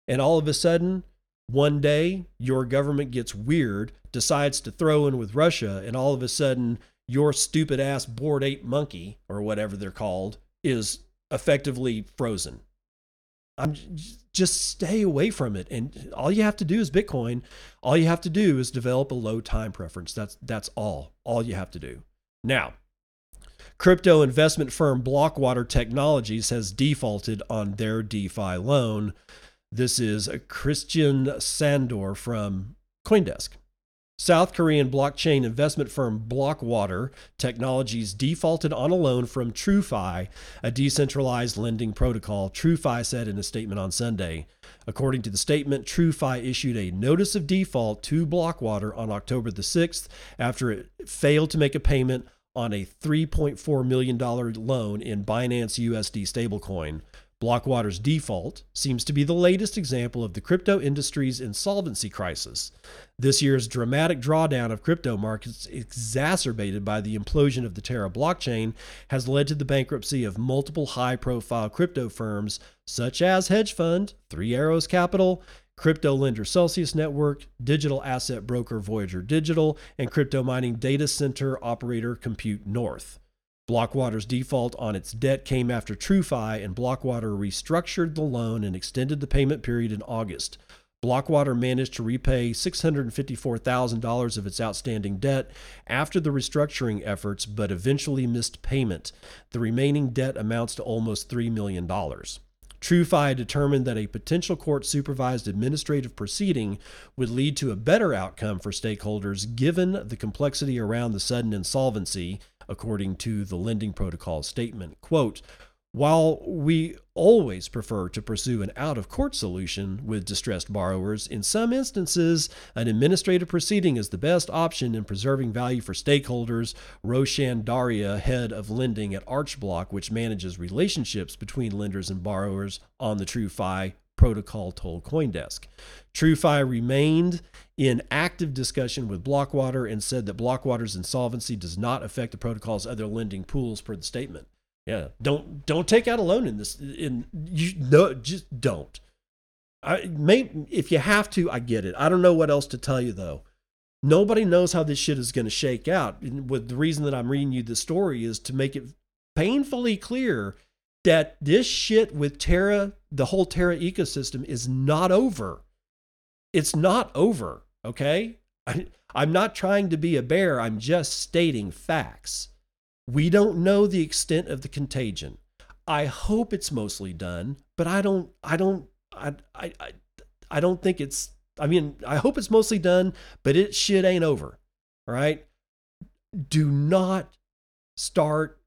S1: And all of a sudden, one day, your government gets weird, decides to throw in with Russia, and all of a sudden, your stupid ass bored ape monkey, or whatever they're called, is effectively frozen. I'm just stay away from it. And all you have to do is Bitcoin. All you have to do is develop a low time preference. That's that's all. All you have to do. Now, crypto investment firm Blockwater Technologies has defaulted on their DeFi loan. This is Krisztian Sandor from Coindesk. South Korean blockchain investment firm Blockwater Technologies defaulted on a loan from TrueFi, a decentralized lending protocol, TrueFi said in a statement on Sunday. According to the statement, TrueFi issued a notice of default to Blockwater on October the 6th after it failed to make a payment on a $3.4 million loan in Binance USD stablecoin. Blockwater's default seems to be the latest example of the crypto industry's insolvency crisis. This year's dramatic drawdown of crypto markets, exacerbated by the implosion of the Terra blockchain, has led to the bankruptcy of multiple high profile crypto firms such as hedge fund, Three Arrows Capital, crypto lender Celsius Network, digital asset broker Voyager Digital, and crypto mining data center operator Compute North. Blockwater's default on its debt came after TrueFi, and Blockwater restructured the loan and extended the payment period in August. Blockwater managed to repay $654,000 of its outstanding debt after the restructuring efforts, but eventually missed payment. The remaining debt amounts to almost $3 million. TrueFi determined that a potential court supervised administrative proceeding would lead to a better outcome for stakeholders given the complexity around the sudden insolvency, according to the lending protocol statement. Quote, while we always prefer to pursue an out of court solution with distressed borrowers, in some instances, an administrative proceeding is the best option in preserving value for stakeholders. Roshan Dharia, head of lending at Archblock, which manages relationships between lenders and borrowers on the TrueFi protocol, told Coindesk. TrueFi remained in active discussion with Blockwater and said that Blockwater's insolvency does not affect the protocol's other lending pools per the statement. Yeah, don't don't take out a loan in this. In you no, just don't. I may if you have to, I get it. I don't know what else to tell you though. Nobody knows how this shit is going to shake out. And with the reason that I'm reading you this story is to make it painfully clear that this shit with Terra, the whole Terra ecosystem, is not over. It's not over. Okay, I, I'm not trying to be a bear. I'm just stating facts. We don't know the extent of the contagion. I hope it's mostly done, but I don't I don't I I I, I don't think it's I mean, I hope it's mostly done, but it shit ain't over. All right? Do not start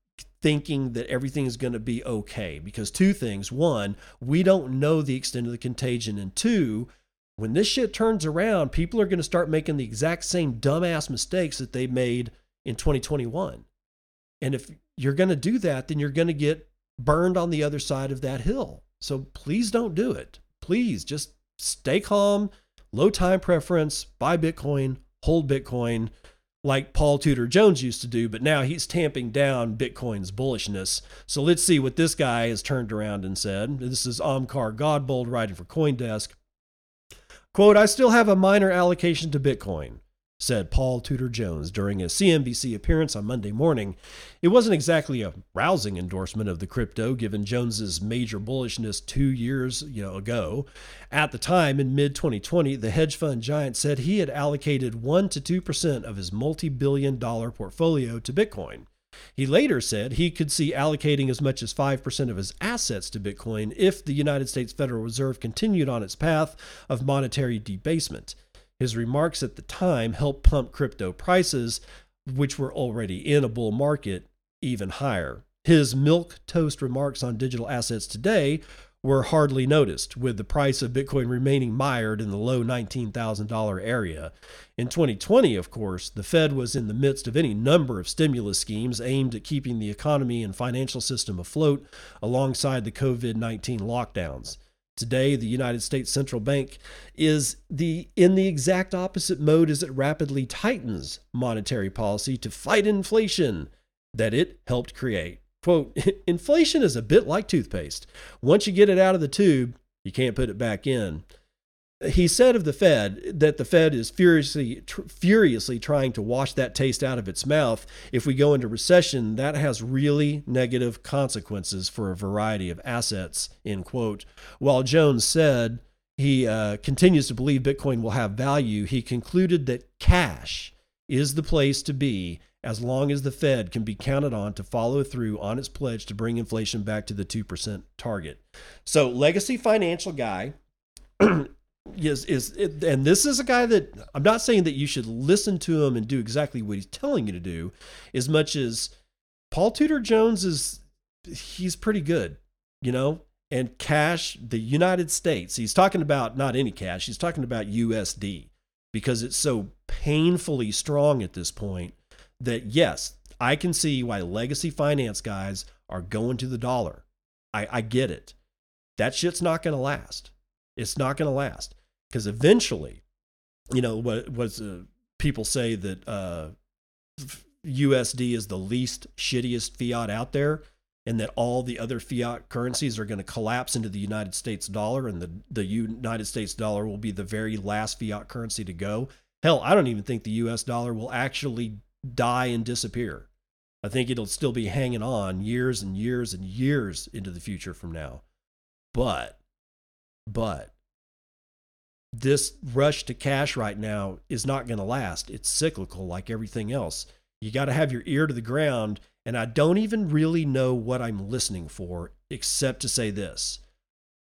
S1: thinking that everything is going to be okay because two things. One, we don't know the extent of the contagion and two, when this shit turns around, people are going to start making the exact same dumbass mistakes that they made in 2021. And if you're going to do that, then you're going to get burned on the other side of that hill. So please don't do it. Please just stay calm, low time preference, buy Bitcoin, hold Bitcoin like Paul Tudor Jones used to do, but now he's tamping down Bitcoin's bullishness. So let's see what this guy has turned around and said. This is Omkar Godbole writing for Coindesk. Quote, I still have a minor allocation to Bitcoin said Paul Tudor Jones during a CNBC appearance on Monday morning. It wasn't exactly a rousing endorsement of the crypto given Jones's major bullishness 2 years you know, ago. At the time in mid 2020, the hedge fund giant said he had allocated 1 to 2% of his multi-billion dollar portfolio to Bitcoin. He later said he could see allocating as much as 5% of his assets to Bitcoin if the United States Federal Reserve continued on its path of monetary debasement. His remarks at the time helped pump crypto prices, which were already in a bull market, even higher. His milk toast remarks on digital assets today were hardly noticed, with the price of Bitcoin remaining mired in the low $19,000 area. In 2020, of course, the Fed was in the midst of any number of stimulus schemes aimed at keeping the economy and financial system afloat alongside the COVID 19 lockdowns. Today, the United States Central Bank is the in the exact opposite mode as it rapidly tightens monetary policy to fight inflation that it helped create. Quote, inflation is a bit like toothpaste. Once you get it out of the tube, you can't put it back in he said of the Fed that the Fed is furiously tr- furiously trying to wash that taste out of its mouth. If we go into recession, that has really negative consequences for a variety of assets. End quote. While Jones said he uh, continues to believe Bitcoin will have value, he concluded that cash is the place to be as long as the Fed can be counted on to follow through on its pledge to bring inflation back to the 2% target. So, legacy financial guy is is and this is a guy that I'm not saying that you should listen to him and do exactly what he's telling you to do, as much as Paul Tudor Jones is he's pretty good, you know. And cash, the United States, he's talking about not any cash, he's talking about USD because it's so painfully strong at this point that yes, I can see why legacy finance guys are going to the dollar. I, I get it. That shit's not going to last. It's not going to last because eventually, you know, what was uh, people say that uh, USD is the least shittiest fiat out there and that all the other fiat currencies are going to collapse into the United States dollar and the, the United States dollar will be the very last fiat currency to go. Hell, I don't even think the US dollar will actually die and disappear. I think it'll still be hanging on years and years and years into the future from now. But, but, this rush to cash right now is not going to last. It's cyclical like everything else. You got to have your ear to the ground. And I don't even really know what I'm listening for, except to say this.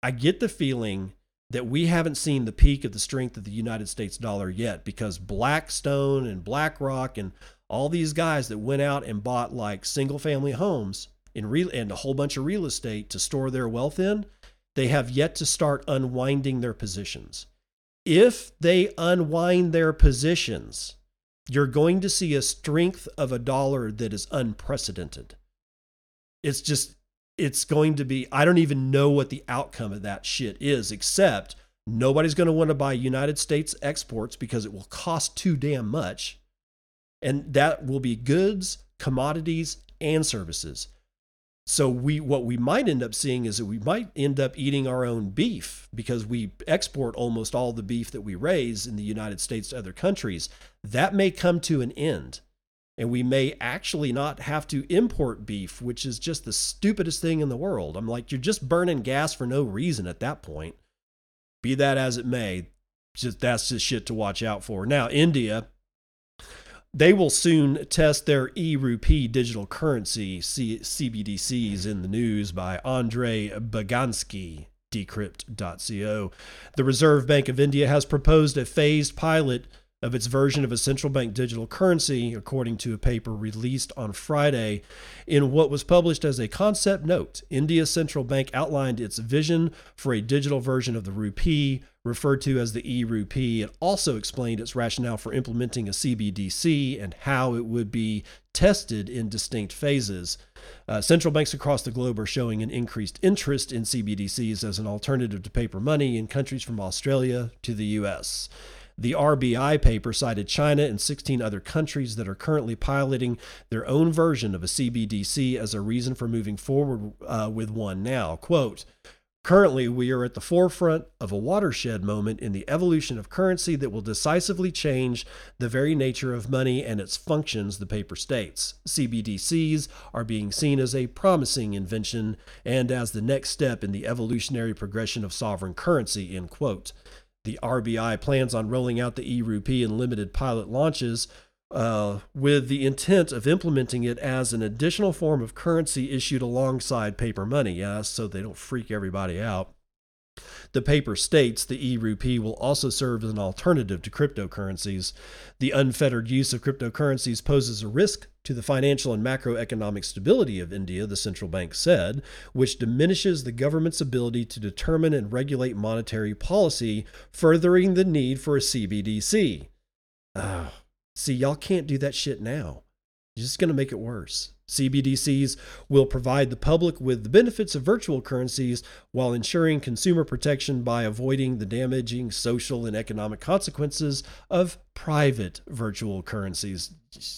S1: I get the feeling that we haven't seen the peak of the strength of the United States dollar yet because Blackstone and BlackRock and all these guys that went out and bought like single family homes in real and a whole bunch of real estate to store their wealth in, they have yet to start unwinding their positions. If they unwind their positions, you're going to see a strength of a dollar that is unprecedented. It's just, it's going to be, I don't even know what the outcome of that shit is, except nobody's going to want to buy United States exports because it will cost too damn much. And that will be goods, commodities, and services. So we what we might end up seeing is that we might end up eating our own beef because we export almost all the beef that we raise in the United States to other countries. That may come to an end. And we may actually not have to import beef, which is just the stupidest thing in the world. I'm like, you're just burning gas for no reason at that point. Be that as it may, just that's just shit to watch out for. Now, India, they will soon test their e-rupee digital currency C- CBDCs in the news by André Beganski decrypt.co. The Reserve Bank of India has proposed a phased pilot of its version of a central bank digital currency, according to a paper released on Friday. In what was published as a concept note, India's central bank outlined its vision for a digital version of the rupee, referred to as the e rupee. It also explained its rationale for implementing a CBDC and how it would be tested in distinct phases. Uh, central banks across the globe are showing an increased interest in CBDCs as an alternative to paper money in countries from Australia to the US. The RBI paper cited China and 16 other countries that are currently piloting their own version of a CBDC as a reason for moving forward uh, with one now. Quote, Currently, we are at the forefront of a watershed moment in the evolution of currency that will decisively change the very nature of money and its functions, the paper states. CBDCs are being seen as a promising invention and as the next step in the evolutionary progression of sovereign currency, end quote. The RBI plans on rolling out the e-rupee in limited pilot launches uh, with the intent of implementing it as an additional form of currency issued alongside paper money, yeah, so they don't freak everybody out. The paper states the e rupee will also serve as an alternative to cryptocurrencies. The unfettered use of cryptocurrencies poses a risk to the financial and macroeconomic stability of India, the central bank said, which diminishes the government's ability to determine and regulate monetary policy, furthering the need for a CBDC. Oh, see, y'all can't do that shit now. You're just going to make it worse. CBDCs will provide the public with the benefits of virtual currencies while ensuring consumer protection by avoiding the damaging social and economic consequences of private virtual currencies.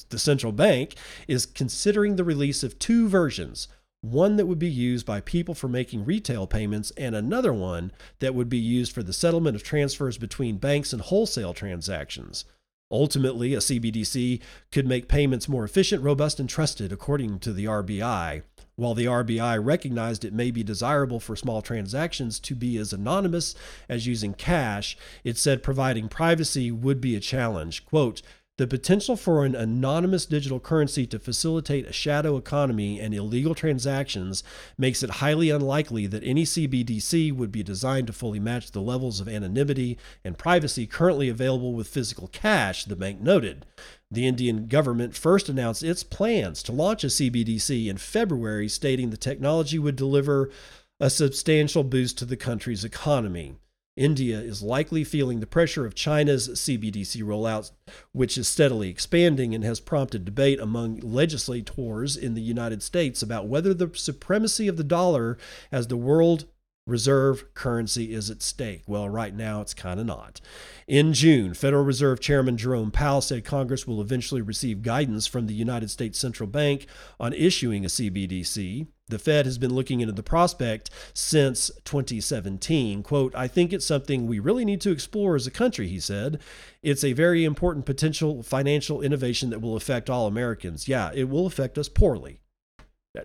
S1: The central bank is considering the release of two versions one that would be used by people for making retail payments, and another one that would be used for the settlement of transfers between banks and wholesale transactions. Ultimately, a CBDC could make payments more efficient, robust, and trusted, according to the RBI. While the RBI recognized it may be desirable for small transactions to be as anonymous as using cash, it said providing privacy would be a challenge. Quote, the potential for an anonymous digital currency to facilitate a shadow economy and illegal transactions makes it highly unlikely that any CBDC would be designed to fully match the levels of anonymity and privacy currently available with physical cash, the bank noted. The Indian government first announced its plans to launch a CBDC in February, stating the technology would deliver a substantial boost to the country's economy. India is likely feeling the pressure of China's CBDC rollout, which is steadily expanding and has prompted debate among legislators in the United States about whether the supremacy of the dollar as the world reserve currency is at stake. Well, right now it's kind of not. In June, Federal Reserve Chairman Jerome Powell said Congress will eventually receive guidance from the United States Central Bank on issuing a CBDC. The Fed has been looking into the prospect since 2017. Quote, I think it's something we really need to explore as a country, he said. It's a very important potential financial innovation that will affect all Americans. Yeah, it will affect us poorly.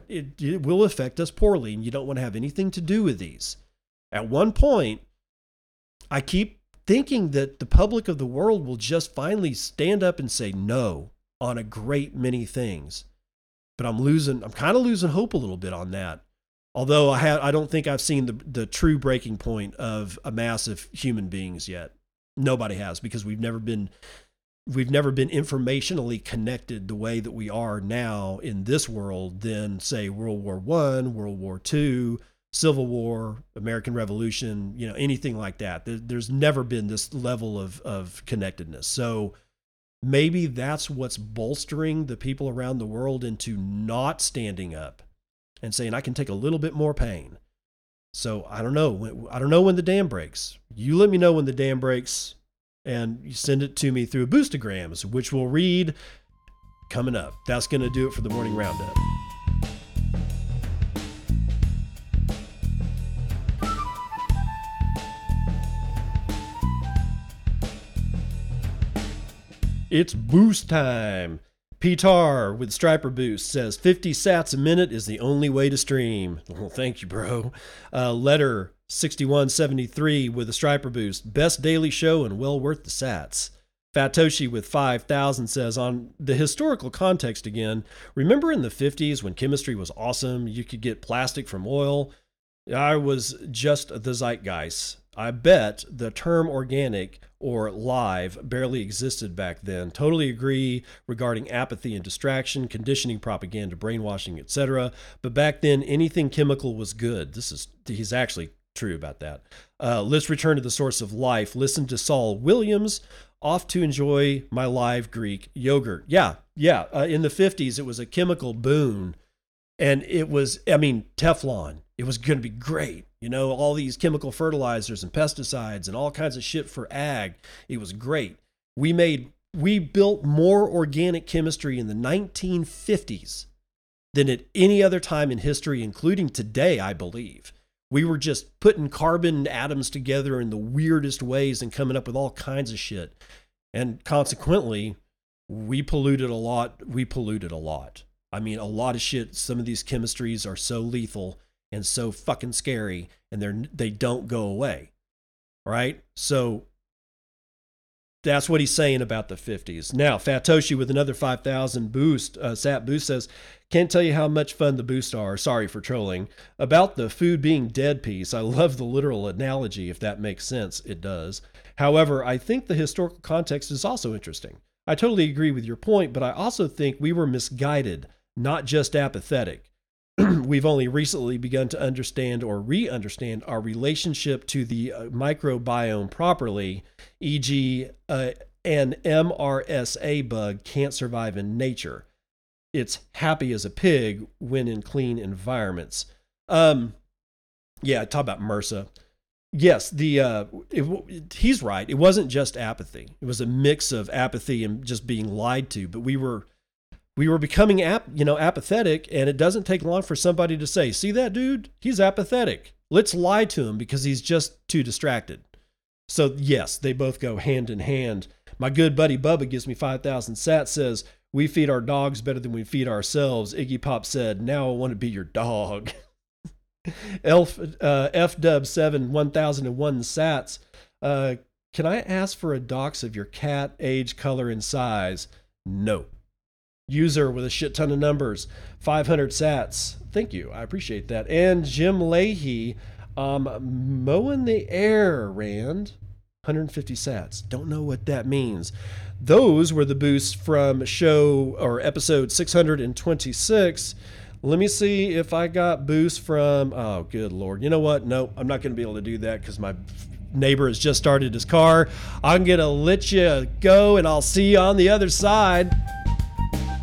S1: It, it will affect us poorly, and you don't want to have anything to do with these. At one point, I keep thinking that the public of the world will just finally stand up and say no on a great many things. But I'm losing, I'm kind of losing hope a little bit on that. Although I have, I don't think I've seen the, the true breaking point of a mass of human beings yet. Nobody has because we've never been we've never been informationally connected the way that we are now in this world than say World War One, World War Two, Civil War, American Revolution, you know, anything like that. There's never been this level of of connectedness. So maybe that's what's bolstering the people around the world into not standing up and saying I can take a little bit more pain. So I don't know. I don't know when the dam breaks. You let me know when the dam breaks and you send it to me through Boostagrams, which we'll read coming up. That's going to do it for the morning roundup. It's boost time. Petar with Striper Boost says 50 sats a minute is the only way to stream. Well, thank you, bro. Uh, letter 6173 with a striper boost. Best daily show and well worth the sats. Fatoshi with 5000 says on the historical context again, remember in the 50s when chemistry was awesome, you could get plastic from oil? I was just the zeitgeist. I bet the term organic or live barely existed back then. Totally agree regarding apathy and distraction, conditioning propaganda, brainwashing, etc. But back then anything chemical was good. This is he's actually true about that. Uh, let's return to the source of life. Listen to Saul Williams. Off to enjoy my live Greek yogurt. Yeah, yeah. Uh, in the 50s, it was a chemical boon. And it was, I mean, Teflon. It was going to be great. You know, all these chemical fertilizers and pesticides and all kinds of shit for ag. It was great. We made, we built more organic chemistry in the 1950s than at any other time in history, including today, I believe we were just putting carbon atoms together in the weirdest ways and coming up with all kinds of shit. And consequently, we polluted a lot. We polluted a lot. I mean, a lot of shit. Some of these chemistries are so lethal and so fucking scary, and they're they don't go away. Right? So that's what he's saying about the 50s. Now, Fatoshi with another 5,000 boost, uh, Sat Boost says, can't tell you how much fun the boosts are. Sorry for trolling. About the food being dead piece, I love the literal analogy, if that makes sense. It does. However, I think the historical context is also interesting. I totally agree with your point, but I also think we were misguided, not just apathetic. We've only recently begun to understand or re understand our relationship to the uh, microbiome properly, e.g., uh, an MRSA bug can't survive in nature it's happy as a pig when in clean environments. Um, yeah, talk about MRSA. Yes, the uh, it, he's right. It wasn't just apathy. It was a mix of apathy and just being lied to. But we were we were becoming ap, you know, apathetic, and it doesn't take long for somebody to say, "See that dude? He's apathetic. Let's lie to him because he's just too distracted." So yes, they both go hand in hand. My good buddy Bubba gives me five thousand sat. Says we feed our dogs better than we feed ourselves. Iggy Pop said, Now I want to be your dog. Elf, uh, FW 7 1001 sats. Uh, can I ask for a dox of your cat, age, color, and size? No. User with a shit ton of numbers, 500 sats. Thank you. I appreciate that. And Jim Leahy, um, mowing the air, Rand. 150 sats. Don't know what that means. Those were the boosts from show or episode 626. Let me see if I got boosts from. Oh, good lord! You know what? No, I'm not going to be able to do that because my neighbor has just started his car. I'm going to let you go, and I'll see you on the other side.